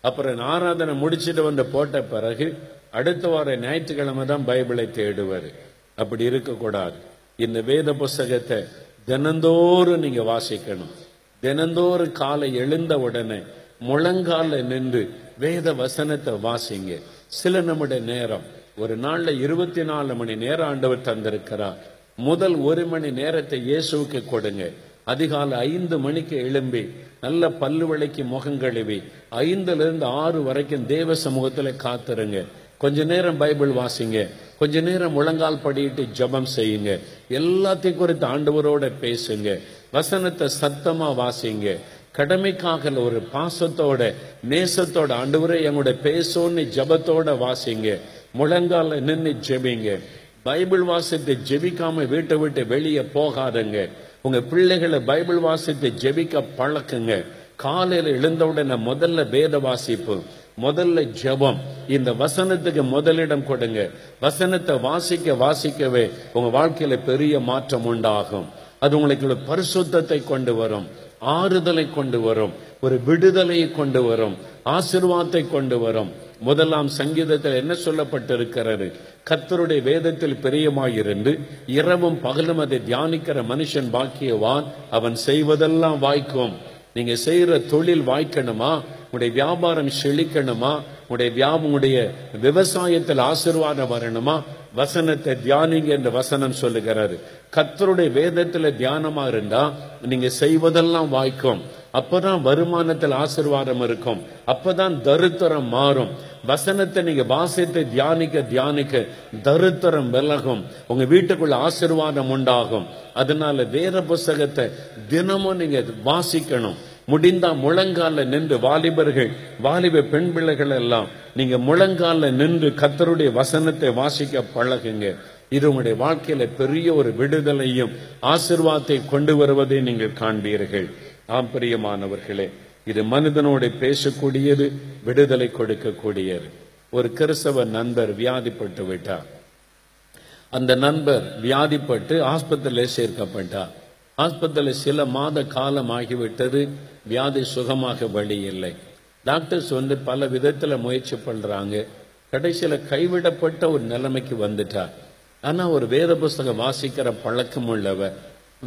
அப்புறம் ஆராதனை முடிச்சிட்டு வந்து போட்ட பிறகு அடுத்த வார ஞாயிற்றுக்கிழமை தான் பைபிளை தேடுவார். அப்படி இருக்கக்கூடாது. இந்த வேத புஸ்தகத்தை தினந்தோறும் நீங்க வாசிக்கணும். தினந்தோறும் காலை எழுந்த உடனே முழங்கால நின்று வேத வசனத்தை வாசிங்க. சில நிமிட நேரம். ஒரு நாள்ல இருபத்தி நாலு மணி நேரம் ஆண்டவர் தந்திருக்கிறார். முதல் ஒரு மணி நேரத்தை இயேசுவுக்கு கொடுங்க. அதிகாலை ஐந்து மணிக்கு எழும்பி நல்ல பல்லு விளக்கி முகம் கழுவி ஐந்துல இருந்து ஆறு வரைக்கும் தேவ சமூகத்துல காத்துருங்க. கொஞ்ச நேரம் பைபிள் வாசிங்க. கொஞ்ச நேரம் முழங்கால் படியிட்டு ஜெபம் செய்யுங்க. எல்லாத்தையும் குறித்து ஆண்டவரோட பேசுங்க. வசனத்தை சத்தமா வாசிங்க. கடமைக்காக ஒரு பாசத்தோட நேசத்தோட ஆண்டவரை எங்களோட பேசோன்னு ஜபத்தோட வாசிங்க. முழங்கால நின்று ஜெபிங்க. பைபிள் வாசத்தை ஜெபிக்காம வீட்டை விட்டு வெளியே போகாதங்க. உங்க பிள்ளைகளை பைபிள் வாசத்தை ஜெபிக்க பழக்குங்க. காலையில எழுந்தவுடனே முதல்ல வேத வாசிப்பு முதல்ல ஜெபம். இந்த வசனத்துக்கு முதலிடம் கொடுங்க. வசனத்தை வாசிக்க வாசிக்கவே உங்க வாழ்க்கையில பெரிய மாற்றம் உண்டாகும். அது உங்களுக்கு பரிசுத்தத்தை கொண்டு வரும். ஆறுதலை கொண்டு வரும் ஒரு விடுதலையை கொண்டு வரும் ஆசிர்வாதத்தை கொண்டு வரும். முதலாம் சங்கீதத்தில் என்ன சொல்லப்பட்டிருக்கிறது? கத்தருடைய வேதத்தில் பிரியமாயிருந்து இரவும் பகலும் அதை தியானிக்கிற மனுஷன் பாக்கியவான். அவன் செய்வதெல்லாம் வாய்க்கும். நீங்க செய்யற தொழில் வாய்க்கணுமா? உடைய வியாபாரம் செழிக்கணுமா? உடைய வியாபமுடைய விவசாயத்தில் ஆசிர்வாதம் வரணுமா? வசனத்தை தியானிங்க என்று வசனம் சொல்லுகிறாரு. கத்தருடைய வேதத்துல தியானமா இருந்தா நீங்க செய்வதெல்லாம் வாய்க்கும். அப்பதான் வருமானத்தில் ஆசிர்வாதம் இருக்கும். அப்பதான் தருத்தரம் மாறும். வசனத்தை நீங்க வாசித்து தியானிக்க தியானிக்க தருத்தரம் விலகும். உங்க வீட்டுக்குள்ள ஆசிர்வாதம் உண்டாகும். அதனால வேத புஸ்தகத்தை தினமும் நீங்க வாசிக்கணும். முடிந்தா முழங்கால நின்று வாலிபர்கள் வாலிப பெண் பிள்ளைகள் எல்லாம் நீங்க முழங்கால நின்று கத்தருடைய வசனத்தை வாசிக்க பழகுங்க. இது உங்களுடைய வாழ்க்கையில பெரிய ஒரு விடுதலையும் ஆசிர்வாதத்தை கொண்டு வருவதை நீங்கள் காண்பீர்கள். ஆம் பிரியமானவர்களே இது மனிதனோடு பேசக்கூடியது விடுதலை கொடுக்கக்கூடியது. ஒரு கிறிஸ்தவ நண்பர் வியாதிப்பட்டு விட்டார். அந்த நண்பர் வியாதிப்பட்டு ஆஸ்பத்திரியில் சேர்க்கப்பட்டார். ஆஸ்பத்திரியில் சில மாத காலம் ஆகிவிட்டது. வியாதி சுகமாக வழி இல்லை டாக்டர்ஸ் வந்து பல விதத்தில் முயற்சி பண்ணுறாங்க கடைசியில் கைவிடப்பட்ட ஒரு நிலைமைக்கு வந்துட்டார். ஆனால் ஒரு வேத புஸ்தகம் வாசிக்கிற பழக்கம் உள்ளவர்.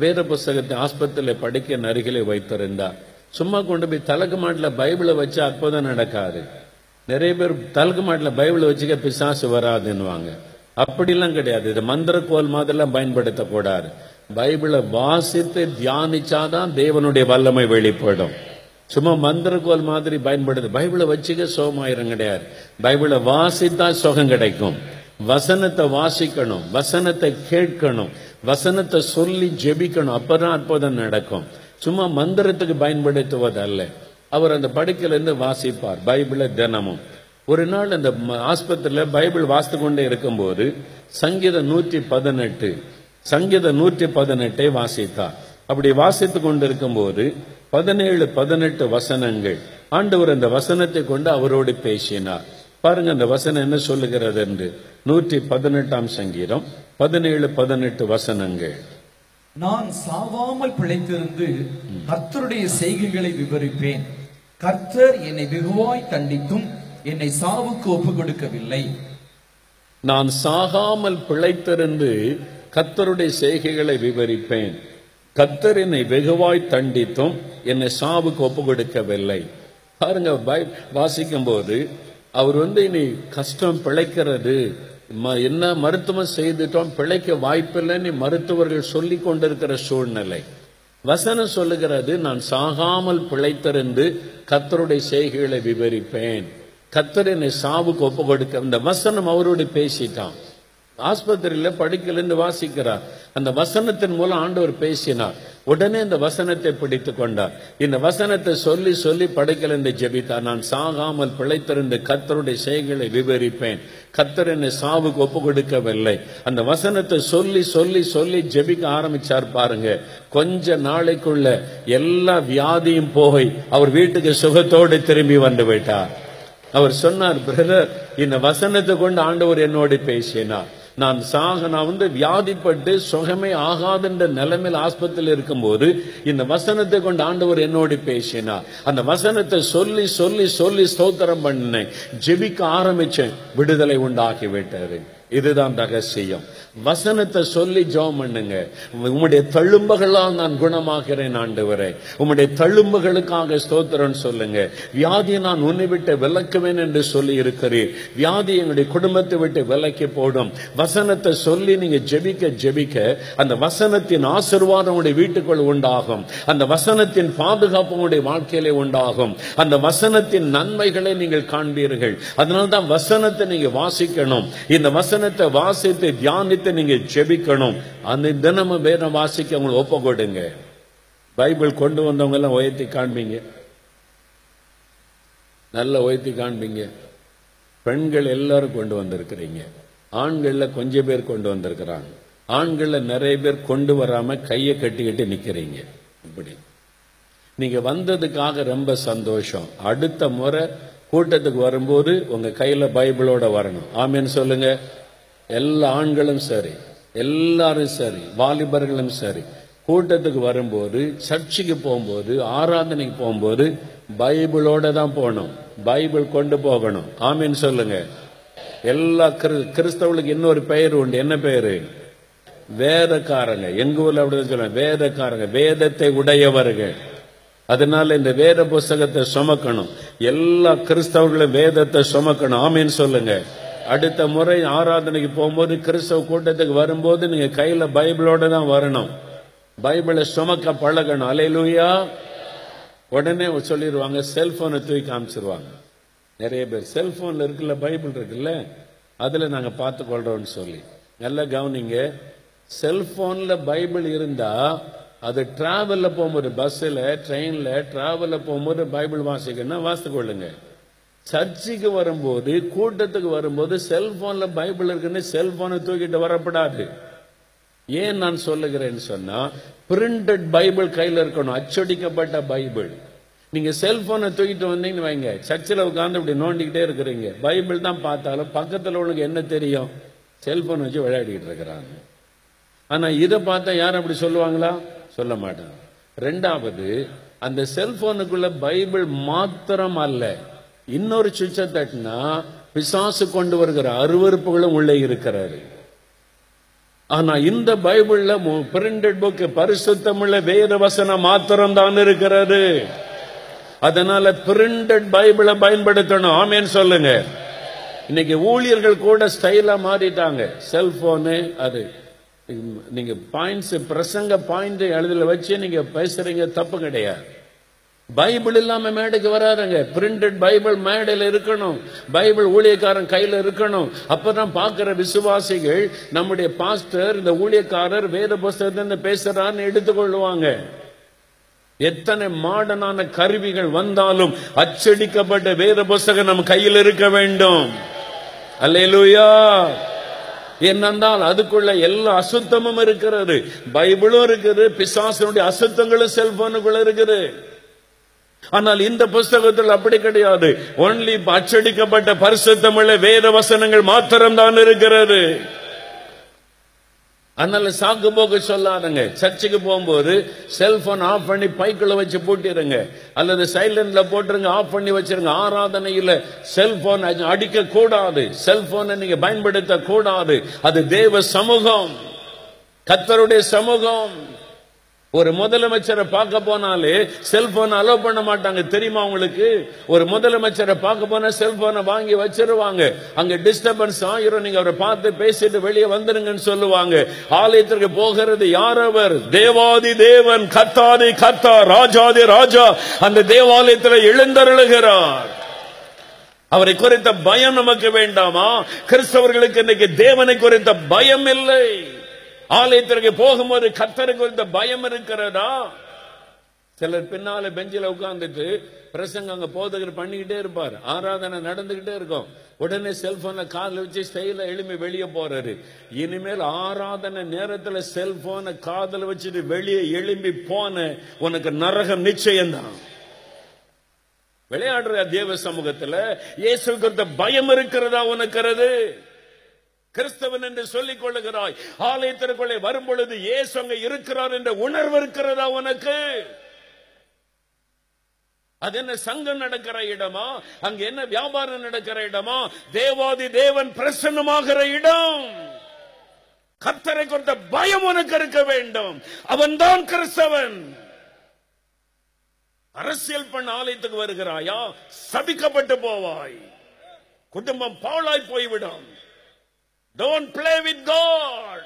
வேத புஸ்தகத்தை ஆஸ்பத்திரியில் படிக்க நருகிலே வைத்திருந்தார். சும்மா கொண்டு போய் தலக்கு மாட்டில் பைபிளை வச்சு அற்புதம் நடக்காது. நிறைய பேர் தலக்கு மாட்டில் பைபிளை வச்சுக்க பிசாசு வராதுன்னுவாங்க. அப்படிலாம் கிடையாது. இது மந்திர கோல் மாதிரிலாம் பயன்படுத்தக்கூடாது. பைபிளை வாசித்து தியானிச்சாதான் தேவனுடைய வல்லமை வெளிப்படும். சும்மா மந்திரக்கோல் மாதிரி பயன்படுது. பைபிளை வச்சுக்க சுகமாயிரம் கிடையாது. பைபிளை வாசித்தா சுகம் கிடைக்கும். வசனத்தை வாசிக்கணும் வசனத்தை கேட்கணும் வசனத்தை சொல்லி ஜெபிக்கணும். அப்பதான் அற்புதம் நடக்கும். சும்மா மந்திரத்துக்கு பயன்படுத்துவது அல்ல அவர் அந்த படுக்கையிலிருந்து வாசிப்பார் பைபிளை தினமும். ஒரு நாள் அந்த ஆஸ்பத்திரியில் ஆஸ்பத்திரியில பைபிள் வாசித்து கொண்டே இருக்கும்போது சங்கீதம் நூற்றி பதினெட்டு. சங்கீதம் நூற்றி பதினெட்டை வாசித்தார். அப்படி வாசித்து கொண்டிருக்கும் போது பதினேழு பதினெட்டு வசனங்கள். ஆண்டவர் அந்த வசனத்தை கொண்டு அவரோடு பேசினார். பாருங்க அந்த வசனம் என்ன சொல்லுகிறது என்று. நூற்றி பதினெட்டாம் சங்கீதம் பதினேழு பதினெட்டு வசனங்கள். நான் சாவாமல் பிழைத்திருந்து கர்த்தருடைய செய்கைகளை விவரிப்பேன். கர்த்தர் என்னை வெகுவாய் தண்டித்தும் என்னை சாவுக்கு ஒப்புக் கொடுக்கவில்லை நான் சாகாமல் பிழைத்திருந்து கத்தருடைய செய்கைகளை விவரிப்பேன். கத்தர் என்னை வெகுவாய் தண்டித்தும் என்னை சாவுக்கு ஒப்பு கொடுக்கவில்லை பாருங்க பை வாசிக்கும் போது அவர் வந்து இனி கஷ்டம் பிழைக்கிறது. ம- என்ன மருத்துவம் செய்துட்டோம் பிழைக்க வாய்ப்பில்லைன்னு மருத்துவர்கள் சொல்லி கொண்டிருக்கிற சூழ்நிலை. வசனம் சொல்லுகிறது நான் சாகாமல் பிழைத்திருந்து கத்தருடைய செய்கைகளை விவரிப்பேன். கத்தர் என்னை சாவுக்கு ஒப்பு கொடுக்க இந்த வசனம் அவரோடு பேசிட்டான். ஆஸ்பத்திரியில் படுக்கலன்னு வாசிக்கிறார். அந்த வசனத்தின் மூலம் ஆண்டவர் பேசினார். உடனே இந்த வசனத்தை பிடித்து கொண்டார். இந்த வசனத்தை சொல்லி சொல்லி படுக்கையிலிருந்து ஜெபித்தார். நான் சாகாமல் பிழைத்திருந்த கத்தருடைய செய்களை விவரிப்பேன். கத்தர் என்னை சாவுக்கு ஒப்பு கொடுக்கவில்லை. அந்த வசனத்தை சொல்லி சொல்லி சொல்லி ஜெபிக்க ஆரம்பிச்சார் பாருங்க. கொஞ்ச நாளைக்குள்ள எல்லா வியாதியும் போய் அவர் வீட்டுக்கு சுகத்தோடு திரும்பி வந்து விட்டார். அவர் சொன்னார் பிரதர் இந்த வசனத்தை கொண்டு ஆண்டவர் என்னோடு பேசினார். நான் சாக நான் வந்து வியாதிப்பட்டு சுகமே ஆகாதுன்ற நிலைமையில் ஆஸ்பத்திரியில் இருக்கும்போது இந்த வசனத்தை கொண்டு ஆண்டவர் என்னோடு பேசினார். அந்த வசனத்தை சொல்லி சொல்லி சொல்லி ஸ்தோத்திரம் பண்ணினேன். ஜெபிக்க ஆரம்பிச்சேன். விடுதலை உண்டாக்கி விட்டாரு இதுதான் ரகசியம். வசனத்தை சொல்லி ஜெபம் பண்ணுங்க. உம்முடைய தழும்புகளால் நான் குணமாகிறேன் ஆண்டு வரை உம்முடைய தழும்புகளுக்காக ஸ்தோத்திரம் சொல்லுங்க. வியாதியை நான் உன்னை விட்டு விளக்குவேன் என்று சொல்லி இருக்கிறீர். வியாதி எங்களுடைய குடும்பத்தை விட்டு விலக்கி போடும். வசனத்தை சொல்லி நீங்க ஜெபிக்க ஜெபிக்க அந்த வசனத்தின் ஆசீர்வாதம் உங்களுடைய வீட்டுக்குள் உண்டாகும். அந்த வசனத்தின் பாதுகாப்பு உங்களுடைய வாழ்க்கையிலே உண்டாகும். அந்த வசனத்தின் நன்மைகளை நீங்கள் காண்பீர்கள். அதனால்தான் வசனத்தை நீங்க வாசிக்கணும். இந்த வசனத்தை வாசித்து தியானித்து நீங்க செபிக்கணும் அந்த தினமும் வேதம் வாசிக்க உங்களுக்கு ஒப்ப கொடுங்க பைபிள் கொண்டு வந்தவங்க எல்லாம் உயர்த்தி காண்பீங்க. நல்ல உயர்த்தி காண்பீங்க. பெண்கள் எல்லாரும் கொண்டு வந்திருக்கிறீங்க. ஆண்கள்ல கொஞ்சம் பேர் கொண்டு வந்திருக்கிறாங்க. ஆண்கள்ல நிறைய பேர் கொண்டு வராம கையை கட்டிக்கிட்டு நிக்கிறீங்க. இப்படி. நீங்க வந்ததுக்காக ரொம்ப சந்தோஷம். அடுத்த முறை கூட்டத்துக்கு வரும்போது உங்க கையில பைபிளோட வரணும். ஆமேன்னு சொல்லுங்க. எல்லா ஆண்களும் சரி எல்லாரும் சரி வாலிபர்களும் சரி கூட்டத்துக்கு வரும்போது சர்ச்சுக்கு போகும்போது ஆராதனைக்கு போகும்போது பைபிளோட தான் போகணும் பைபிள் கொண்டு போகணும். ஆமீன் சொல்லுங்க. எல்லா கிறிஸ்- கிறிஸ்தவர்களுக்கு இன்னொரு பெயர் உண்டு. என்ன பெயரு? வேதக்காரங்க. எங்க ஊர்ல அப்படிதான் சொல்லுவாங்க வேதக்காரங்க. வேதத்தை உடையவர்கள். அதனால இந்த வேத புஸ்தகத்தை சுமக்கணும். எல்லா கிறிஸ்தவர்களும் வேதத்தை சுமக்கணும். ஆமீன் சொல்லுங்க. அடுத்த முறை ஆராதனைக்கு போகும்போது கிறிஸ்தவ கூட்டத்துக்கு வரும்போது நீங்க கையில பைபிளோட தான் வரணும். பைபிளை சுமக்க பழகணும். அலையிலூயா உடனே சொல்லிடுவாங்க செல்போனை தூக்கி காமிச்சிருவாங்க. நிறைய பேர் செல்போன்ல இருக்குல்ல பைபிள் இருக்குல்ல? அதுல நாங்க பார்த்து கொள்றோம்னு சொல்லி. நல்லா கவனிங்க. செல்போன்ல பைபிள் இருந்தா அது டிராவல்ல போகும்போது பஸ்ஸில் ட்ரெயின்ல டிராவல்ல போகும்போது பைபிள் வாசிக்கணும்னா வாசித்து கொள்ளுங்க. சர்ச்சுக்கு வரும்போது கூட்டத்துக்கு வரும்போது செல்போன்ல பைபிள் இருக்குன்னு செல்போனை தூக்கிட்டு வரப்படாது. ஏன் நான் சொல்லுகிறேன்னு சொன்னா பிரிண்டட் பைபிள் கையில் இருக்கணும் அச்சடிக்கப்பட்ட பைபிள். நீங்க செல்போனை தூக்கிட்டு வந்தீங்கன்னு வைங்க. சர்ச்சில் உட்காந்து இப்படி நோண்டிக்கிட்டே இருக்கிறீங்க. பைபிள் தான் பார்த்தாலும் பக்கத்தில் உனக்கு என்ன தெரியும்? செல்போன் வச்சு விளையாடிக்கிட்டு இருக்கிறாங்க. ஆனா இதை பார்த்தா யாரும் அப்படி சொல்லுவாங்களா? சொல்ல மாட்டாங்க. ரெண்டாவது அந்த செல்போனுக்குள்ள பைபிள் மாத்திரம் அல்ல. இன்னொரு சுவிட்சை தட்டினா பிசாசு கொண்டு வருகிற அருவருப்புகளும் உள்ளே இருக்கிறாரு. ஆனா இந்த பைபிள்ல பிரிண்டட் புக் பரிசுத்தமுள்ள வேத வசனம் மாத்திரம் தான் இருக்கிறது. அதனால பிரிண்டட் பைபிளை பயன்படுத்தணும். ஆமேன்னு சொல்லுங்க. இன்னைக்கு ஊழியர்கள் கூட ஸ்டைலா மாறிட்டாங்க. செல்போனு அது நீங்க பாயிண்ட்ஸ் பிரசங்க பாயிண்ட் எழுதுல வச்சு நீங்க பேசுறீங்க தப்பு கிடையாது. பைபிள் இல்லாம மேடைக்கு வராதுங்க. பிரிண்டட் பைபிள் மேடையில் இருக்கணும். பைபிள் ஊழியக்காரன் கையில இருக்கணும். அப்பதான் பாக்குற விசுவாசிகள் நம்முடைய பாஸ்டர் இந்த ஊழியக்காரர் வேத புஸ்தகத்தை பேசுறான்னு எடுத்துக்கொள்வாங்க எத்தனை மாடனான கருவிகள் வந்தாலும் அச்சடிக்கப்பட்ட வேத புஸ்தகம் நம்ம கையில் இருக்க வேண்டும். அல்லேலூயா! என்னென்றால் அதுக்குள்ள எல்லா அசுத்தமும் இருக்கிறது. பைபிளும் இருக்குது பிசாசனுடைய அசுத்தங்களும் செல்போனுக்குள்ள இருக்குது. ஆனால் இந்த புஸ்தகத்தில் அப்படி கிடையாது. ஒன்லி அச்சடிக்கப்பட்ட பரிசுத்தமுள்ள வேத வசனங்கள் மாத்திரம் தான் இருக்கிறது. அதனால சாக்கு போக்கு சொல்லாதுங்க. சர்ச்சுக்கு போகும்போது செல்போன் ஆஃப் பண்ணி பைக்குள்ள வச்சு பூட்டிடுங்க அல்லது சைலண்ட்ல போட்டுருங்க ஆஃப் பண்ணி வச்சிருங்க. ஆராதனையில செல்போன் அடிக்க கூடாது செல்போனை நீங்க பயன்படுத்த கூடாது அது தேவ சமூகம். கத்தருடைய சமூகம். ஒரு முதலமைச்சரை பார்க்க போனாலே செல்போன் அலோவ் பண்ண மாட்டாங்க. தெரியுமா உங்களுக்கு? ஒரு முதலமைச்சரை பார்க்க போனா செல்போனை வாங்கி வச்சிருவாங்க. அங்க டிஸ்டர்பன்ஸ் ஆயிரும். நீங்க அவரை பார்த்து பேசிட்டு வெளியே வந்துருங்கன்னு சொல்லுவாங்க. ஆலயத்திற்கு போகிறது யார் அவர்? தேவாதி தேவன். கத்தாதி கத்தா ராஜாதி ராஜா. அந்த தேவாலயத்தில் எழுந்தருளுகிறார். அவரை குறித்த பயம் நமக்கு வேண்டாமா? கிறிஸ்தவர்களுக்கு இன்னைக்கு தேவனை குறித்த பயம் இல்லை. ஆலயத்திற்கு போகும்போது கத்தருக்கு குறித்த பயம் இருக்கிறதா? சிலர் பின்னால பெஞ்சில உட்கார்ந்துட்டு பிரசங்க அங்க போதகர் பண்ணிக்கிட்டே இருப்பார். ஆராதனை நடந்துகிட்டே இருக்கும். உடனே செல்போன்ல காதில் வச்சு ஸ்டைல எழுப்பி வெளியே போறாரு. இனிமேல் ஆராதனை நேரத்துல செல்போனை காதுல வச்சுட்டு வெளியே எழும்பி போன உனக்கு நரகம் நிச்சயம்தான். விளையாடுற தேவ சமூகத்துல இயேசுக்கு பயம் இருக்கிறதா உனக்கிறது கிறிஸ்தவன் என்று சொல்லிக் கொள்ளுகிறாய். ஆலயத்திற்குள்ளே வரும் பொழுது ஏசு அங்க இருக்கிறார் என்ற உணர்வு இருக்கிறதா உனக்கு? அது என்ன சங்கம் நடக்கிற இடமா? அங்க என்ன வியாபாரம் நடக்கிற இடமா? தேவாதி தேவன் பிரசன்னமாகிற இடம். கத்தரை கொண்ட பயம் உனக்கு இருக்க வேண்டும். அவன் தான் கிறிஸ்தவன். அரசியல் பண்ண ஆலயத்துக்கு வருகிறாயா? சபிக்கப்பட்டு போவாய். குடும்பம் பாழாய் போய்விடும். டோன்ட் பிளே வித் காட்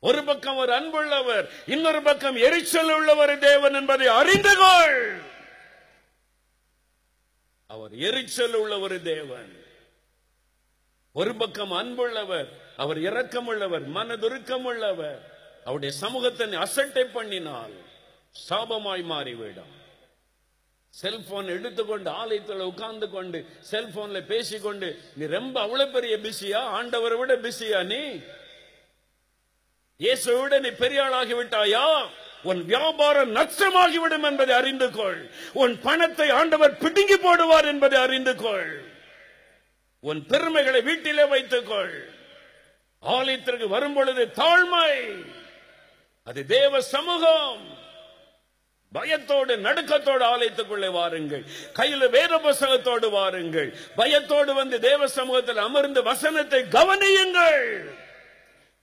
ஒரு பக்கம் ஒரு அன்புள்ளவர் இன்னொரு பக்கம் எரிச்சல் உள்ளவர் தேவன் என்பதை அறிந்து கொள். அவர் எரிச்சல் உள்ள ஒரு தேவன். ஒரு பக்கம் அன்புள்ளவர் அவர் இரக்கம் உள்ளவர் மனதுருக்கம் உள்ளவர். அவருடைய சமூகத்தை அசட்டை பண்ணினால் சாபமாய் மாறிவிடும். செல்போன் எடுத்துக்கொண்டு ஆலயத்தில் உட்கார்ந்து கொண்டு செல்போன்ல பேசிக்கொண்டு நீ ரொம்ப அவ்வளவு பெரிய பிஸியா? ஆண்டவரை விட பிஸியா நீ? இயேசுவை விட நீ பெரிய ஆளாகி விட்டாயா? உன் வியாபாரம் நஷ்டமாகிவிடும் என்பதை அறிந்து கொள். உன் பணத்தை ஆண்டவர் பிடுங்கி போடுவார் என்பதை அறிந்து கொள். உன் பெருமைகளை வீட்டிலே வைத்துக் கொள். ஆலயத்திற்கு வரும் பொழுது தாழ்மை. அது தேவ சமூகம். பயத்தோடு நடுக்கத்தோடு ஆலயத்துக்குள்ளே வாருங்கள். கையில வேத புஸ்தகத்தோடு வாருங்கள். பயத்தோடு வந்து தேவ சமூகத்தில் அமர்ந்து வசனத்தை கவனியுங்கள்.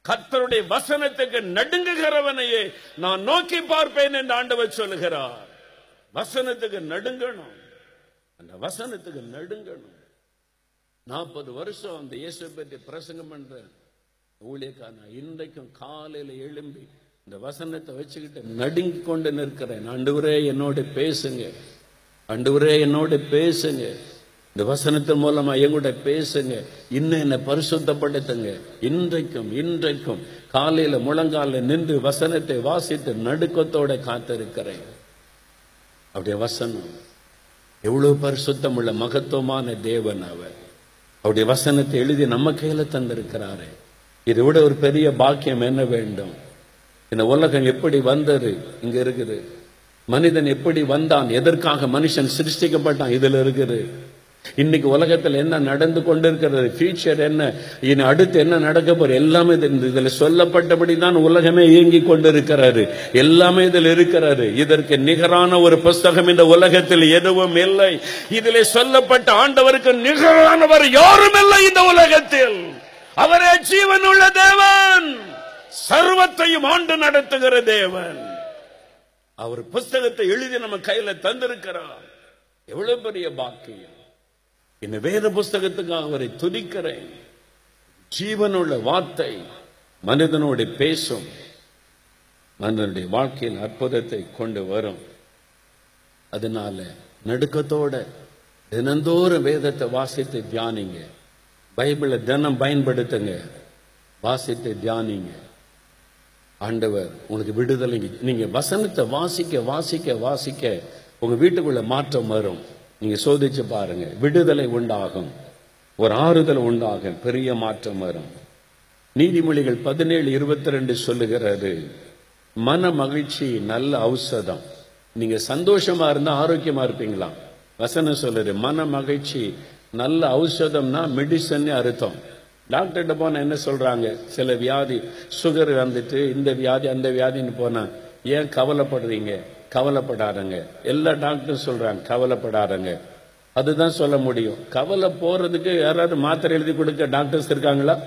கத்தருடைய வசனத்துக்கு நடுங்குகிறவனையே நான் நோக்கி பார்ப்பேன் என்று ஆண்டவர் சொல்லுகிறார். வசனத்துக்கு நடுங்கணும். அந்த வசனத்துக்கு நடுங்கணும். நாற்பது வருஷம் அந்த இயேசு பற்றி பிரசங்கம் பண்ற ஊழியக்கான இன்றைக்கும் காலையில எழும்பி இந்த வசனத்தை வச்சுக்கிட்டு நடுங்கி கொண்டு நிற்கிறேன். ஆண்டவரே என்னோட பேசுங்க. ஆண்டவரே என்னோட பேசுங்க. இந்த வசனத்தின் மூலமா எங்கூட பேசுங்க. இன்னும் என்னை பரிசுத்தப்படுத்துங்க. இன்றைக்கும் இன்றைக்கும் காலையில முழங்கால நின்று வசனத்தை வாசித்து நடுக்கத்தோட காத்திருக்கிறேன். அவருடைய வசனம் எவ்வளவு பரிசுத்தம் உள்ள மகத்துவமான தேவன் அவர். அவருடைய வசனத்தை எழுதி நம்ம கையில தந்திருக்கிறாரு. இதை விட ஒரு பெரிய பாக்கியம் என்ன வேண்டும்? இந்த உலகம் எப்படி வந்தது? இங்க இருக்குது. மனிதன் எப்படி வந்தான்? எதற்காக மனுஷன் சிருஷ்டிக்கப்பட்டான்? இதுல இருக்குது. இன்னைக்கு உலகத்தில் என்ன நடந்து கொண்டிருக்கிறது? ஃபியூச்சர் என்ன? இனி அடுத்து என்ன நடக்க போற எல்லாமே இது- இதுல சொல்லப்பட்டபடி தான் உலகமே இயங்கி கொண்டிருக்கிறாரு எல்லாமே இதில் இருக்கிறாரு இதற்கு நிகரான ஒரு புஸ்தகம் இந்த உலகத்தில் எதுவும் இல்லை. இதில் சொல்லப்பட்ட ஆண்டவருக்கு நிகரானவர் யாரும் இல்லை இந்த உலகத்தில். அவரே ஜீவன் உள்ள தேவன். சர்வத்தையும் ஆண்டு நடத்துகிற தேவன். அவர் புஸ்தகத்தை எழுதி நம்ம கையில தந்திருக்கிறார். எவ்வளவு பெரிய பாக்கியம். இந்த வேத புஸ்தகத்துக்காக அவரை துதிக்கிறேன். ஜீவனுள்ள வார்த்தை மனிதனோடு பேசும். மனிதனுடைய வாழ்க்கையில் அற்புதத்தை கொண்டு வரும். அதனால நடுக்கத்தோட தினந்தோறும் வேதத்தை வாசித்து தியானிங்க. பைபிளை தினம் பயன்படுத்துங்க. வாசித்து தியானிங்க. ஆண்டவர் உங்களுக்கு விடுதலை நீங்க வசனத்தை வாசிக்க வாசிக்க வாசிக்க உங்க வீட்டுக்குள்ள மாற்றம் வரும். நீங்க சோதிச்சு பாருங்க விடுதலை உண்டாகும். ஒரு ஆறுதல் உண்டாகும் பெரிய மாற்றம் வரும். நீதிமொழிகள் பதினேழு இருபத்தி ரெண்டு சொல்லுகிறது மன மகிழ்ச்சி நல்ல ஔஷதம். நீங்க சந்தோஷமா இருந்தா ஆரோக்கியமா இருப்பீங்களா? வசனம் சொல்லுது மன மகிழ்ச்சி நல்ல ஔஷதம்னா மெடிசன் அர்த்தம். டாக்டர்கிட்ட போனால் என்ன சொல்கிறாங்க சில வியாதி சுகர் வந்துட்டு இந்த வியாதி அந்த வியாதின்னு போனால் ஏன் கவலைப்படுறீங்க? கவலைப்படாதங்க. எல்லா டாக்டரும் சொல்கிறாங்க கவலைப்படாதங்க. அதுதான் சொல்ல முடியும். கவலை போகிறதுக்கு யாராவது மாத்திரை எழுதி கொடுக்க டாக்டர்ஸ் இருக்காங்களா?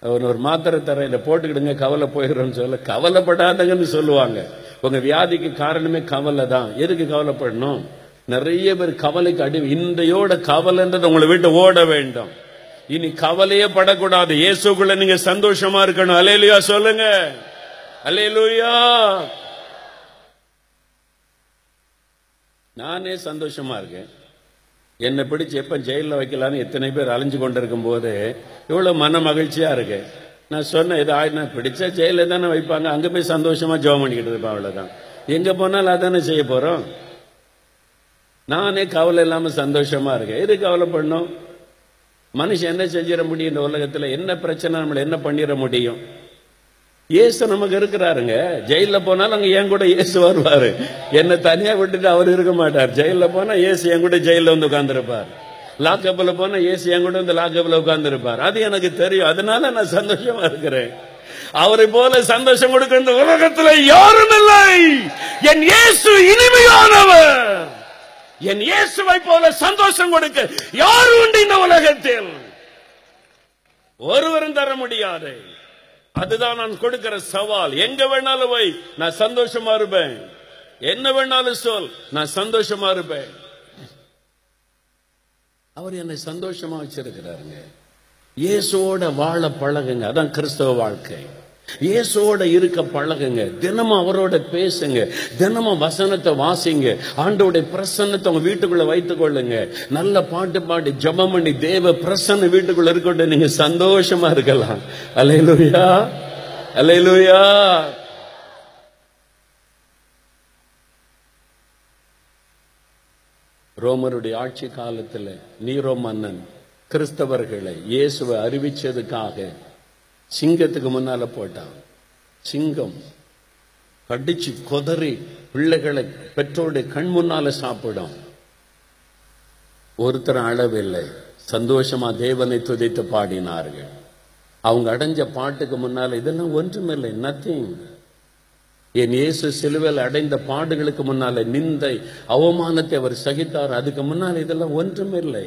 அவர் ஒரு மாத்திரை தர இதை போட்டுக்கிடுங்க கவலை போயிடுறோன்னு சொல்ல கவலைப்படாதங்கன்னு சொல்லுவாங்க. உங்கள் வியாதிக்கு காரணமே கவலை தான். எதுக்கு கவலைப்படணும்? நிறைய பேர் கவலைக்கு அடி இன்றையோட கவலைன்றது உங்களை விட்டு ஓட வேண்டும். இனி கவலையே படக்கூடாது. இயேசுக்குள்ள நீங்க சந்தோஷமா இருக்கணும். அலையலுயா சொல்லுங்க. அலையலுயா நானே சந்தோஷமா இருக்கேன். என்னை பிடிச்சி எப்ப ஜெயிலில் வைக்கலான்னு எத்தனை பேர் அலைஞ்சு கொண்டிருக்கும் போது இவ்வளவு மன மகிழ்ச்சியா இருக்கு நான் சொன்னேன் இது ஆயினா பிடிச்சா ஜெயில தானே வைப்பாங்க. அங்க போய் சந்தோஷமா ஜோம் பண்ணிக்கிட்டு இருப்பேன் அவ்வளவுதான். எங்க போனாலும் அதானே செய்ய போறோம்? நானே கவலை இல்லாம சந்தோஷமா இருக்கேன். எது கவலை பண்ணும் மனுஷன் என்ன செஞ்சிட முடியும் இந்த உலகத்தில்? என்ன பிரச்சனை? நம்மளை என்ன பண்ணிட முடியும்? இயேசு நமக்கு இருக்கிறாருங்க. ஜெயிலில் போனாலும் அங்கே என் கூட இயேசு வருவார். என்னை தனியாக விட்டுட்டு அவர் இருக்க மாட்டார். ஜெயிலில் போனால் இயேசு என் கூட ஜெயிலில் வந்து உட்காந்துருப்பார் லாக்கப்பில் போனால் இயேசு என் கூட வந்து லாக்கப்பில் உட்காந்துருப்பார் அது எனக்கு தெரியும். அதனால நான் சந்தோஷமா இருக்கிறேன். அவரை போல சந்தோஷம் கொடுக்க இந்த யாரும் இல்லை. என் இயேசு இனிமையானவர். என் இயேசுவை போல சந்தோஷம் கொடுக்க யாரும் உண்டு இந்த உலகத்தில்? ஒருவரும் தர முடியாது. அதுதான் நான் கொடுக்கிற சவால். எங்க வேணாலும் வை நான் சந்தோஷமா இருப்பேன். என்ன வேணாலும் சொல் நான் சந்தோஷமா இருப்பேன். அவர் என்னை சந்தோஷமா வச்சிருக்கிறாருங்க. இயேசுவோட வாழ பழகுங்க. அதான் கிறிஸ்தவ வாழ்க்கை. இயேசுவோட இருக்க பழகுங்க. தினமும் அவரோட பேசுங்க. தினமும் வசனத்தை வாசிங்க. ஆண்டோடைய பிரசன்னத்தை உங்க வீட்டுக்குள்ள வைத்துக் கொள்ளுங்க நல்ல பாட்டு பாடி ஜபம் பண்ணி தேவ பிரசன்ன வீட்டுக்குள்ள இருக்கட்டும். நீங்க சந்தோஷமா இருக்கலாம். அலையலுயா. அலையலுயா. ரோமருடைய ஆட்சி காலத்துல நீரோ மன்னன் கிறிஸ்தவர்களை இயேசுவை அறிவிச்சதுக்காக சிங்கத்துக்கு முன்னால போட்டான் சிங்கம் கடிச்சு கொதறி பிள்ளைகளை பெற்றோருடைய கண் முன்னால சாப்பிடும். ஒருத்தர் அளவில்லை சந்தோஷமா தேவனை துதித்து பாடினார்கள். அவங்க அடைஞ்ச பாட்டுக்கு முன்னால இதெல்லாம் ஒன்றுமில்லை. நத்திங் என் இயேசு சிலுவையில் அடைந்த பாடுகளுக்கு முன்னால நிந்தை அவமானத்தை அவர் சகித்தார். அதுக்கு முன்னால் இதெல்லாம் ஒன்றுமில்லை.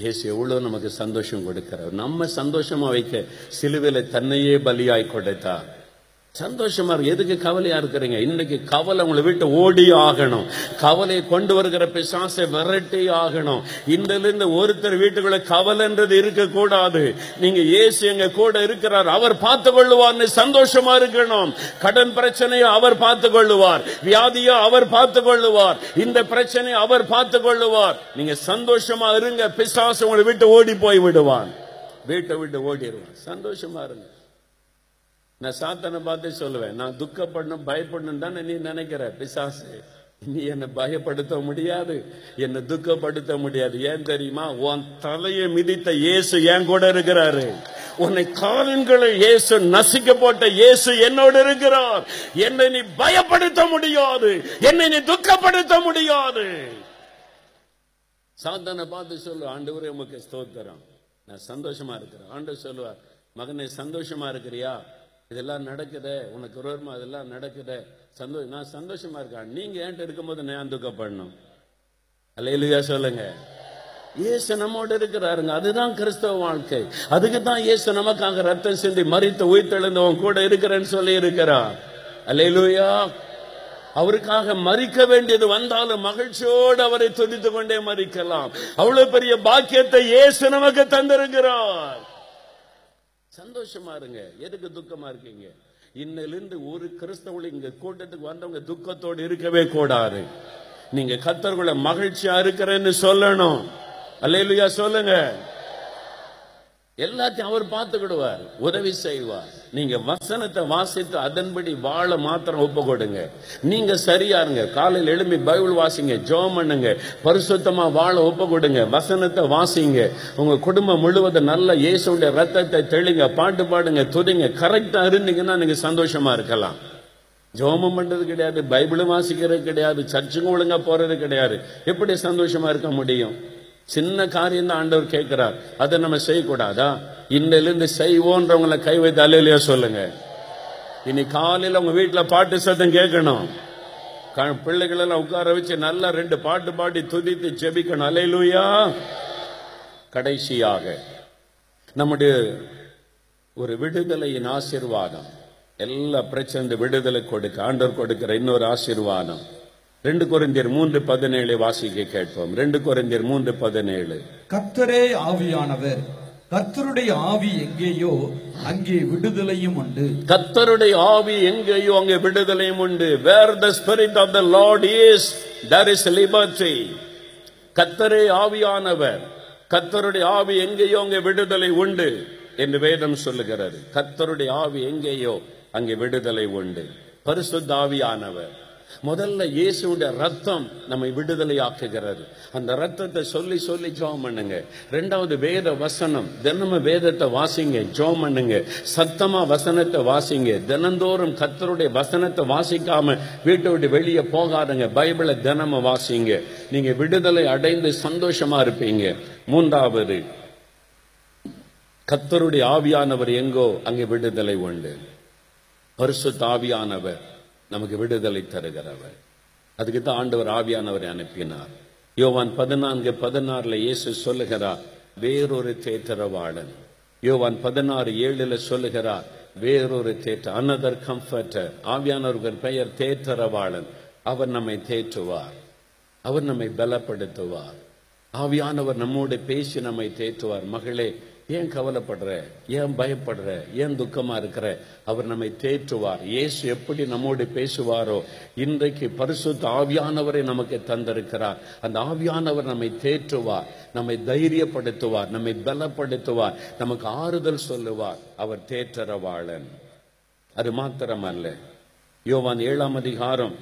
இயேசு எவ்வளோ நமக்கு சந்தோஷம் கொடுக்கிறார். நம்ம சந்தோஷமா வைக்க சிலுவையில் தன்னையே பலியாய் கொடுத்தார் சந்தோஷமா இருக்கு எதுக்கு கவலையா இருக்கிறீங்க? இன்னைக்கு கவலை உங்களை விட்டு ஓடி ஆகணும். கவலையை கொண்டு வருகிற பிசாசை விரட்டி ஆகணும். இன்றிலிருந்து ஒருத்தர் வீட்டுக்குள்ள கவலைன்றது இருக்க கூடாது நீங்க ஏசு எங்க கூட இருக்கிறார். அவர் பார்த்து கொள்ளுவார்னு சந்தோஷமா இருக்கணும். கடன் பிரச்சனையை அவர் பார்த்து கொள்ளுவார். வியாதியோ அவர் பார்த்து கொள்ளுவார். இந்த பிரச்சனையை அவர் பார்த்து கொள்ளுவார். நீங்க சந்தோஷமா இருங்க. பிசாசு உங்களை விட்டு ஓடி போய் விடுவான். வீட்டை விட்டு ஓடிடுவான். சந்தோஷமா இருங்க. நான் சாத்தனை பார்த்து சொல்லுவேன் நான் துக்கப்படணும் பயப்படணும் தானே நீ நினைக்கிற பிசாசு. நீ என்னை பயப்படுத்த முடியாது என்னை துக்கப்படுத்த முடியாது. ஏன் தெரியுமா? உன் தலையை மிதித்த இயேசு என் கூட இருக்கிறாரு. உன்னை காலன்களை இயேசு நசிக்க போட்ட இயேசு என்னோடு இருக்கிறார். என்னை நீ பயப்படுத்த முடியாது என்னை நீ துக்கப்படுத்த முடியாது. சாத்தனை பார்த்து சொல்லு ஆண்டவரே உமக்கு ஸ்தோத்திரம். நான் சந்தோஷமா இருக்கிறேன். ஆண்டு சொல்லுவார் மகனே சந்தோஷமா இருக்கிறியா? இதெல்லாம் நடக்குது உனக்கு விரோதமா இதெல்லாம் நடக்குதே. சந்தோஷம் நான் சந்தோஷமா இருக்கேன். நீங்க ஏன்ட்டு இருக்கும்போது நான் துக்கப்படணும்? அல்லையா சொல்லுங்க. இயேசு நம்மோட இருக்கிறாருங்க. அதுதான் கிறிஸ்தவ வாழ்க்கை. அதுக்கு தான் இயேசு நமக்காக ரத்தம் சிந்தி மறித்து உயிர்த்தெழுந்தவன் கூட இருக்கிறேன்னு சொல்லி இருக்கிறான் அல்லையா அவருக்காக மறிக்க வேண்டியது வந்தாலும் மகிழ்ச்சியோடு அவரை துதித்து கொண்டே மறிக்கலாம் அவ்வளவு பெரிய பாக்கியத்தை இயேசு நமக்கு தந்திருக்கிறார். சந்தோஷமா இருங்க. எதுக்கு துக்கமா இருக்கீங்க? இன்னிலிருந்து ஒரு கிறிஸ்தவர்கள் இங்க கூட்டத்துக்கு வந்தவங்க துக்கத்தோடு இருக்கவே கூடாது. நீங்க கத்தர்களை மகிழ்ச்சியா இருக்கிறேன்னு சொல்லணும். அல்லேலுயா சொல்லுங்க. எல்லாத்தையும் அவர் பார்த்துக்கிடுவார் உதவி செய்வார். நீங்க வசனத்தை வாசித்து அதன்படி வாழ மாத்திரம் ஒப்பு கொடுங்க நீங்க சரியா இருங்க. காலையில் எழும்பி பைபிள் வாசிங்க ஜோம் பண்ணுங்க பரிசுத்தமா வாழ ஒப்பு கொடுங்க வசனத்தை வாசிங்க. உங்க குடும்பம் முழுவதும் நல்ல இயேசுடைய ரத்தத்தை தெளிங்க பாட்டு பாடுங்க துதிங்க கரெக்டா இருந்தீங்கன்னா நீங்க சந்தோஷமா இருக்கலாம். ஜோமம் பண்றது கிடையாது பைபிளும் வாசிக்கிறது கிடையாது சர்ச்சுக்கும் ஒழுங்கா போறது கிடையாது. எப்படி சந்தோஷமா இருக்க முடியும்? சின்ன காரியம் தான் ஆண்டவர் கேட்கிறார். அதை நம்ம செய்யக்கூடாதா? இன்னிலிருந்து செய்வோன்றவங்களை கை வைத்து அலையிலையா சொல்லுங்க. இனி காலையில் உங்க வீட்டில் பாட்டு சத்தம் கேட்கணும். க- பிள்ளைகளெல்லாம் உட்கார வச்சு நல்லா ரெண்டு பாட்டு பாடி துதித்து ஜெபிக்கணும். அலையிலூயா கடைசியாக நம்முடைய ஒரு விடுதலையின் ஆசீர்வாதம். எல்லா பிரச்சனை விடுதலை கொடுக்க ஆண்டவர் கொடுக்கிற இன்னொரு ஆசீர்வாதம். ரெண்டு கொரிந்தியர் மூன்று பதினேழு வாசிக்க கேட்போம். ரெண்டு கொரிந்தியர் மூன்று பதினேழு. கர்த்தரே ஆவியானவர் கர்த்தருடைய ஆவி எங்கேயோ அங்கே விடுதலையும் உண்டு. கத்தருடைய ஆவி எங்கேயோ அங்கே விடுதலையும் உண்டு. Where the spirit of the lord is there is liberty கத்தரே ஆவியானவர் கத்தருடைய ஆவி எங்கேயோ அங்கே விடுதலை உண்டு என்று வேதம் சொல்லுகிறது. கத்தருடைய ஆவி எங்கேயோ அங்கே விடுதலை உண்டு. பரிசுத்த ஆவியானவர். முதல்ல இயேசுடைய ரத்தம் நம்மை விடுதலையாக்குகிறது. அந்த ரத்தத்தை சொல்லி சொல்லி ஜோம் பண்ணுங்க. ரெண்டாவது வேத வசனம். தினமும் வேதத்தை வாசிங்க ஜோம் பண்ணுங்க. சத்தமா வசனத்தை வாசிங்க. தினந்தோறும் கத்தருடைய வசனத்தை வாசிக்காம வீட்டை விட்டு வெளியே போகாதுங்க. பைபிளை தினமும் வாசிங்க. நீங்க விடுதலை அடைந்து சந்தோஷமா இருப்பீங்க. மூன்றாவது கத்தருடைய ஆவியானவர் எங்கோ அங்கே விடுதலை உண்டு. பரிசு தாவியானவர் நமக்கு விடுதலை தருகிறவர். அதுக்கு தான் ஆண்டவர் ஆவியானவரை அனுப்பினார். யோவான் பதினான்கு பதினாறுல இயேசு சொல்லுகிறார் வேறொரு தேற்றரவாளன். யோவான் பதினாறு ஏழுல சொல்லுகிறார் வேறொரு தேற்ற அனதர் கம்ஃபர்டர் ஆவியானவர்கள் பெயர் தேற்றரவாளன். அவர் நம்மை தேற்றுவார். அவர் நம்மை பலப்படுத்துவார். ஆவியானவர் நம்மோடு பேசி நம்மை தேற்றுவார். மகளே ஏன் கவலைப்படுற? ஏன் பயப்படுற? ஏன் துக்கமா இருக்கிற? அவர் நம்மை தேற்றுவார். இயேசு எப்படி நம்மோடு பேசுவாரோ? இன்றைக்கு பரிசுத்த ஆவியானவரை நமக்கு தந்திருக்கிறார். அந்த ஆவியானவர் நம்மை தேற்றுவார் நம்மை தைரியப்படுத்துவார் நம்மை பலப்படுத்துவார் நமக்கு ஆறுதல் சொல்லுவார். அவர் தேற்றரவாளன் அது மாத்திரமல்ல. யோவான் ஏழாம் அதிகாரம்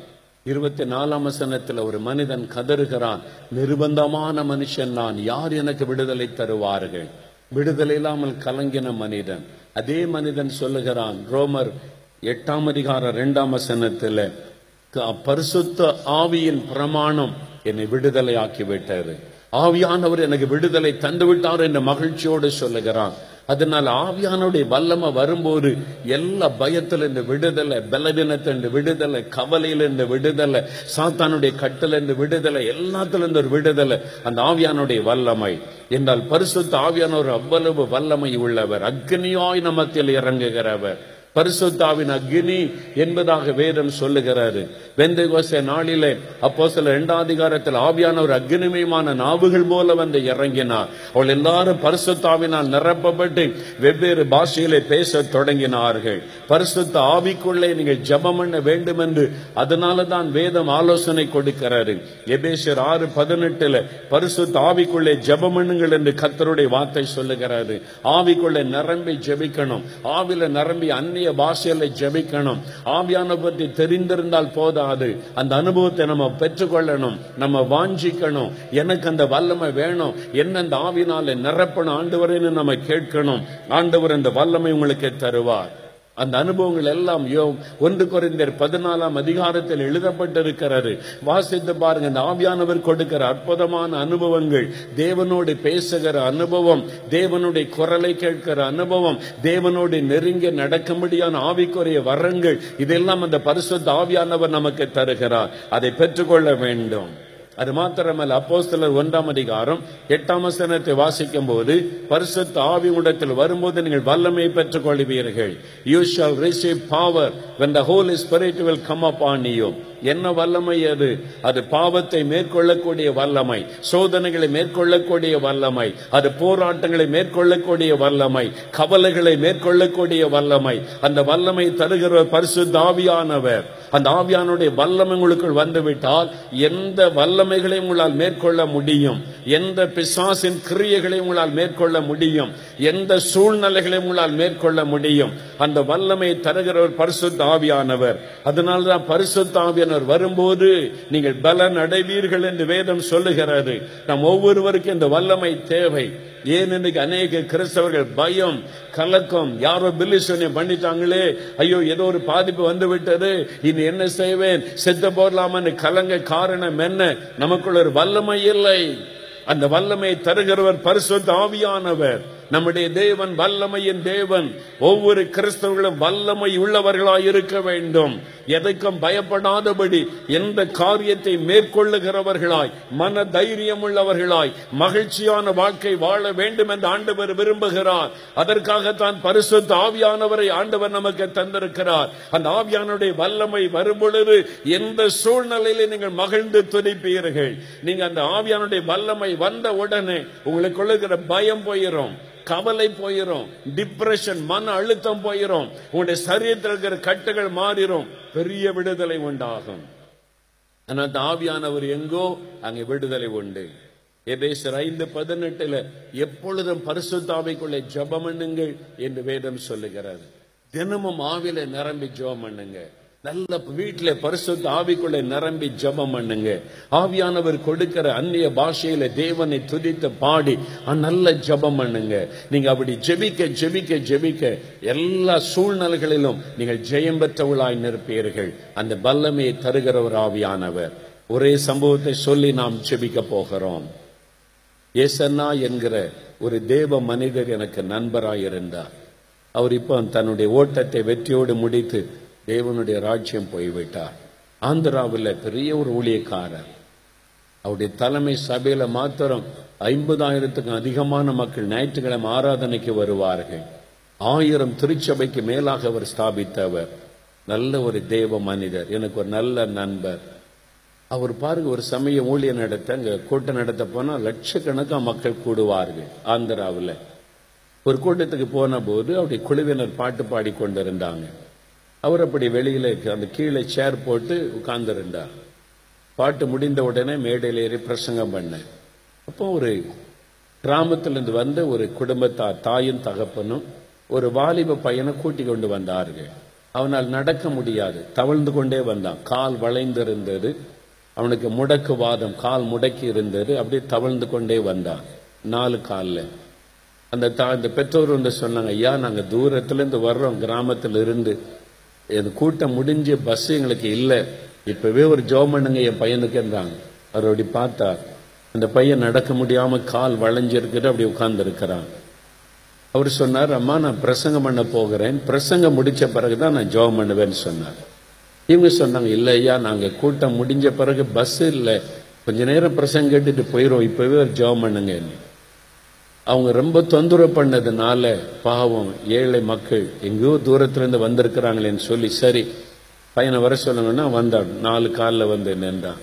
இருபத்தி நாலாம் வசனத்தில் ஒரு மனிதன் கதறுகிறான். நிர்பந்தமான மனுஷன் நான். யார் எனக்கு விடுதலை தருவார்கள்? விடுதலை இல்லாமல் கலங்கின மனிதன். அதே மனிதன் சொல்லுகிறான் ரோமர் எட்டாம் அதிகார இரண்டாம் வசனத்தில் க- பரிசுத்த ஆவியின் பிரமாணம் என்னை விடுதலை ஆக்கி விட்டாரு ஆவியானவர் எனக்கு விடுதலை தந்து விட்டார் என்ற மகிழ்ச்சியோடு சொல்லுகிறான். அதனால ஆவியானுடைய வல்லமை வரும்போது எல்லா பயத்துல இருந்து விடுதலை பலவீனத்துல இருந்து விடுதலை கவலையில இருந்து விடுதலை சாத்தானுடைய கட்டில இருந்து விடுதலை எல்லாத்துல இருந்து ஒரு விடுதலை அந்த ஆவியானுடைய வல்லமை. என்றால் பரிசுத்த ஆவியானவர் அவ்வளவு வல்லமை உள்ளவர் அக்னியாய் நமத்தில் இறங்குகிறவர். பரிசுத்தாவின் அக்னி என்பதாக வேதம் சொல்லுகிறாரு. வெந்தகோச நாளிலே அப்போ சில இரண்டாம் அதிகாரத்தில் ஆவியானவர் அக்னிமயமான நாவுகள் போல வந்து இறங்கினார். அவள் எல்லாரும் பரிசுத்தாவினால் நிரப்பப்பட்டு வெவ்வேறு பாஷையிலே பேச தொடங்கினார்கள். பரிசுத்த ஆவிக்குள்ளே நீங்கள் ஜபம் பண்ண வேண்டும் என்று அதனால தான் வேதம் ஆலோசனை கொடுக்கிறாரு. எபேசர் ஆறு பதினெட்டுல பரிசுத்த ஆவிக்குள்ளே ஜபம் பண்ணுங்கள் என்று கத்தருடைய வார்த்தை சொல்லுகிறாரு. ஆவிக்குள்ளே நிரம்பி ஜெபிக்கணும். ஆவில நிரம்பி அந்நிய பாஷையில ஜெபிக்கணும். ஆவியான பற்றி தெரிந்திருந்தால் போதாது. அந்த அனுபவத்தை நம்ம பெற்றுக்கொள்ளணும். நம்ம வாஞ்சிக்கணும். எனக்கு அந்த வல்லமை வேணும். என்ன அந்த ஆவினால நிரப்பணும். ஆண்டவரேன்னு நம்ம கேட்கணும். ஆண்டவர் அந்த வல்லமை உங்களுக்கு தருவார். அந்த அனுபவங்கள் எல்லாம் யோ ஒன்று குறைந்தர் பதினாலாம் அதிகாரத்தில் எழுதப்பட்டிருக்கிறது. வாசித்து பாருங்க இந்த ஆவியானவர் கொடுக்கிற அற்புதமான அனுபவங்கள் தேவனோடு பேசுகிற அனுபவம் தேவனுடைய குரலை கேட்கிற அனுபவம் தேவனோடு நெருங்கி நடக்க முடியாத ஆவிக்குரிய வரங்கள் இதெல்லாம் அந்த பரிசுத்த ஆவியானவர் நமக்கு தருகிறார். அதை பெற்றுக்கொள்ள வேண்டும். அது மாத்திரமல்ல அப்போஸ்தலர் ஒன்றாம் அதிகாரம் எட்டாம் வசனத்தை வாசிக்கும் போது பரிசுத்த ஆவி உடத்தில் வரும்போது நீங்கள் வல்லமையை பெற்றுக் கொள்வீர்கள். You shall receive power when whole holy will come up on you என்ன வல்லமை அது? அது பாவத்தை மேற்கொள்ளக்கூடிய வல்லமை சோதனைகளை மேற்கொள்ளக்கூடிய வல்லமை அது போராட்டங்களை மேற்கொள்ளக்கூடிய வல்லமை கவலைகளை மேற்கொள்ளக்கூடிய வல்லமை. அந்த வல்லமை தருகிற பரிசு தாவியானவர். அந்த ஆவியானுடைய வல்லமை உங்களுக்குள் வந்துவிட்டால் எந்த வல்லமைகளையும் உங்களால் மேற்கொள்ள முடியும்? எந்த பிசாசின் கிரியைகளையும் உங்களால் மேற்கொள்ள முடியும்? எந்த சூழ்நிலைகளையும் உங்களால் மேற்கொள்ள முடியும்? அந்த வல்லமை தருகிறவர் பரிசுத்த ஆவியானவர் அதனால்தான் பரிசுத்த ஆவியானவர் வரும்போது நீங்கள் பலன் அடைவீர்கள் என்று வேதம் சொல்லுகிறது. நம் ஒவ்வொருவருக்கும் இந்த வல்லமை தேவை. ஏன் இன்னைக்கு அநேக கிறிஸ்தவர்கள் பயம் கலக்கம். யாரோ பில்லி சொன்ன பண்ணிட்டாங்களே. ஐயோ ஏதோ ஒரு பாதிப்பு வந்து விட்டது இனி என்ன செய்வேன்? செத்த போடலாமன்னு கலங்க காரணம் என்ன? நமக்குள்ள ஒரு வல்லமை இல்லை. அந்த வல்லமை தருகிறவர் பரிசுத்த ஆவியானவர். நம்முடைய தேவன் வல்லமையின் தேவன். ஒவ்வொரு கிறிஸ்தவர்களும் வல்லமை உள்ளவர்களாய் இருக்க வேண்டும். எதுக்கும் பயப்படாதபடி எந்த காரியத்தை மேற்கொள்ளுகிறவர்களாய் மன தைரியம் உள்ளவர்களாய் மகிழ்ச்சியான வாழ்க்கை வாழ வேண்டும் என்று ஆண்டவர் விரும்புகிறார். அதற்காகத்தான் பரிசுத்த ஆவியானவரை ஆண்டவர் நமக்கு தந்திருக்கிறார். அந்த ஆவியானுடைய வல்லமை வரும் பொழுது எந்த சூழ்நிலையில நீங்கள் மகிழ்ந்து துதிப்பீர்கள்? நீங்க அந்த ஆவியானுடைய வல்லமை வந்த உடனே உங்களுக்கு பயம் போயிரும். கவலை போயிரும். டிப்ரெஷன் மன அழுத்தம் போயிரும். உங்களுடைய சரீரத்தில் இருக்கிற கட்டுகள் மாறிடும் பெரிய விடுதலை உண்டாகும். ஆனால் தாவியானவர் எங்கோ அங்கே விடுதலை உண்டு. எபேசர் ஐந்து பதினெட்டுல எப்பொழுதும் பரிசுத்தாவிக்குள்ளே ஜெபம் பண்ணுங்கள் என்று வேதம் சொல்லுகிறார். தினமும் ஆவில நிரம்பி ஜபம் பண்ணுங்க. நல்ல வீட்டில பரிசுத்த ஆவிக்குள்ளே நிரம்பி ஜெபம் பண்ணுங்க. ஆவியானவர் கொடுக்கிற அந்நிய பாஷையில தேவனை துதித்து பாடி நல்ல ஜெபம் பண்ணுங்க. நீங்க அப்படி ஜெபிக்க ஜெபிக்க ஜெபிக்க எல்லா சூழ்நிலைகளிலும் நீங்கள் ஜெயம் பெற்றவளாய் நிற்பீர்கள். அந்த வல்லமையை தருகிற ஒரு ஆவியானவர். ஒரே சம்பவத்தை சொல்லி நாம் ஜெபிக்க போகிறோம். ஏசன்னா என்கிற ஒரு தேவ மனிதர் எனக்கு நண்பராய் இருந்தார் அவர் இப்போ தன்னுடைய ஓட்டத்தை வெற்றியோடு முடித்து தேவனுடைய ராஜ்யம் போய்விட்டார். ஆந்திராவில் பெரிய ஒரு ஊழியக்காரர். அவருடைய தலைமை சபையில மாத்திரம் ஐம்பதாயிரத்துக்கும் அதிகமான மக்கள் ஞாயிற்றுக்கிழமை ஆராதனைக்கு வருவார்கள். ஆயிரம் திருச்சபைக்கு மேலாக அவர் ஸ்தாபித்தவர். நல்ல ஒரு தேவ மனிதர் எனக்கு ஒரு நல்ல நண்பர். அவர் பாருங்க ஒரு சமயம் ஊழியர் நடத்த அங்க கூட்டம் நடத்த போனா லட்சக்கணக்காக மக்கள் கூடுவார்கள் ஆந்திராவில். ஒரு கூட்டத்துக்கு போன போது அவருடைய குழுவினர் பாட்டு பாடி கொண்டிருந்தாங்க அவர் அப்படி வெளியில அந்த கீழே சேர் போட்டு உட்கார்ந்துருந்தார். பாட்டு முடிந்த உடனே மேடையில் ஏறி பிரசங்கம் பண்ணேன். அப்போ ஒரு கிராமத்திலிருந்து வந்த ஒரு குடும்பத்தா தாயும் தகப்பனும் ஒரு வாலிப பையனை கூட்டி கொண்டு வந்தார்கள். அவனால் நடக்க முடியாது. தவழ்ந்து கொண்டே வந்தான். கால் வளைந்திருந்தது. அவனுக்கு முடக்கு வாதம் கால் முடக்கி இருந்தது. அப்படியே தவழ்ந்து கொண்டே வந்தான். நாலு காலில். அந்த தா இந்த பெற்றோர் வந்து சொன்னாங்க ஐயா நாங்கள் தூரத்துலேருந்து வர்றோம். கிராமத்தில் இருந்து இந்த கூட்டம் முடிஞ்சு பஸ் எங்களுக்கு இல்லை. இப்பவே ஒரு ஜோம் பண்ணுங்க என் பையனுக்குன்றாங்க அவர் அப்படி பார்த்தா அந்த பையன் நடக்க முடியாம கால் வளைஞ்சிருக்கிட்டு அப்படி உட்கார்ந்து இருக்கிறான் அவர் சொன்னார் அம்மா நான் பிரசங்கம் பண்ண போகிறேன். பிரசங்கம் முடிச்ச பிறகுதான் நான் ஜோம் பண்ணுவேன்னு சொன்னார். இவங்க சொன்னாங்க இல்லை ஐயா நாங்கள் கூட்டம் முடிஞ்ச பிறகு பஸ் இல்லை. கொஞ்ச நேரம் பிரசங்கம் கேட்டுட்டு போயிடும் இப்பவே ஒரு ஜோம் பண்ணுங்கன்னு அவங்க ரொம்ப தொந்தரவு பண்ணதுனால பாவம் ஏழை மக்கள் எங்கேயோ தூரத்துலேருந்து வந்திருக்கிறாங்களேன்னு சொல்லி சரி பையனை வர சொல்லுங்கன்னா வந்தான் நாலு காலில் வந்து நின்றான்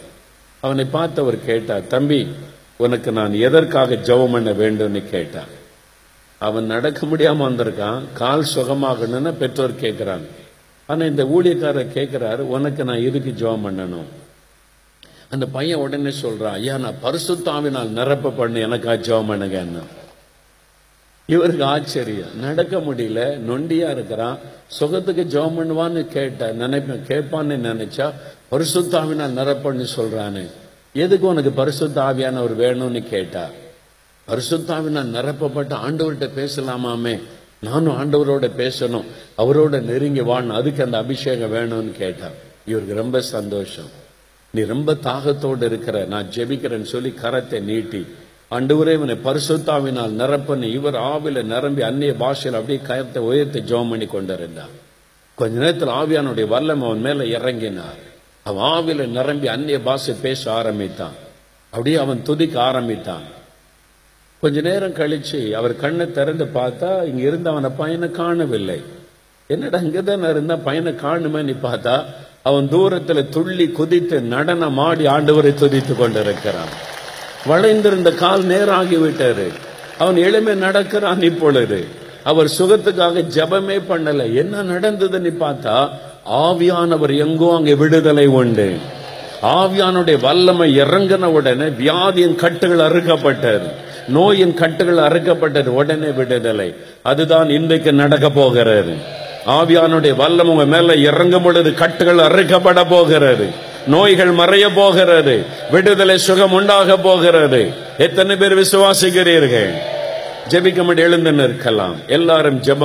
அவனை பார்த்து அவர் கேட்டார் தம்பி உனக்கு நான் எதற்காக ஜெபம் பண்ண வேண்டும்னு கேட்டான் அவன் நடக்க முடியாமல் வந்திருக்கான். கால் சுகமாகணும்னு பெற்றோர் கேட்குறாங்க ஆனால் இந்த ஊழியக்காரர் கேட்குறாரு உனக்கு நான் எதுக்கு ஜெபம் பண்ணணும்? அந்த பையன் உடனே சொல்கிறான் ஐயா நான் பரிசுத்தாவினால் நிரப்ப பண்ணு எனக்கா ஜெபம் பண்ணுங்கன்னு. இவருக்கு ஆச்சரியம். நடக்க முடியல நொண்டியா இருக்கிறான். சுகத்துக்கு ஜெபம் பண்ணுவான்னு கேட்ட நினைப்பேன் கேட்பான்னு நினைச்சா பரிசுத்தாவினா நிரப்பன்னு சொல்றானு. எதுக்கு உனக்கு பரிசுத்த ஆவியானவர் வேணும்னு கேட்டா? பரிசுத்தாவினா நிரப்பப்பட்டு ஆண்டவர்கிட்ட பேசலாமாமே? நானும் ஆண்டவரோட பேசணும். அவரோட நெருங்கி வாழணும் அதுக்கு அந்த அபிஷேகம் வேணும்னு கேட்டான் இவருக்கு ரொம்ப சந்தோஷம். நீ ரொம்ப தாகத்தோடு இருக்கிற நான் ஜெபிக்கிறேன்னு சொல்லி கரத்தை நீட்டி ஆண்டவரே இவனை பரிசுத்தாவினால் நிரப்பன்னு இவர் ஆவில நிரம்பி அந்நிய பாஷையில் அப்படியே கயத்தை உயர்த்தி ஜோம் பண்ணி கொண்டிருந்தான் கொஞ்ச நேரத்தில் ஆவியானுடைய வல்லம் அவன் மேல இறங்கினார். அவன் ஆவில நிரம்பி அந்நிய பாஷை பேச ஆரம்பித்தான். அப்படியே அவன் துதிக்க ஆரம்பித்தான். கொஞ்ச நேரம் கழிச்சு அவர் கண்ணை திறந்து பார்த்தா இங்க இருந்த அவனை பையனை காணவில்லை. என்னடா இங்கதான் இருந்தா பையனை காணுமே நீ பார்த்தா அவன் தூரத்துல துள்ளி குதித்து நடனமாடி ஆண்டவரை துதித்து கொண்டிருக்கிறான். வளைந்திருந்த கால் நேராகிவிட்டாரு அவன் எளிமை நடக்கிறான் இப்பொழுது. அவர் சுகத்துக்காக ஜெபமே பண்ணல. என்ன நடந்ததுன்னு பார்த்தா ஆவியானவர் எங்கோ அங்கே விடுதலை உண்டு. ஆவியானுடைய வல்லமை இறங்கின உடனே வியாதியின் கட்டுகள் அறுக்கப்பட்டது. நோயின் கட்டுகள் அறுக்கப்பட்டது. உடனே விடுதலை. அதுதான் இன்றைக்கு நடக்க போகிறது. ஆவியானுடைய வல்லம் உங்க மேல இறங்கும் பொழுது கட்டுகள் அறுக்கப்பட போகிறது. நோய்கள் மறைய போகிறது. விடுதலை சுகம் உண்டாக போகிறது. எத்தனை பேர் விசுவாசிக்கிறீர்கள்? ஜெபிக்க எழுந்து நிற்கலாம். எல்லாரும் ஜெபம்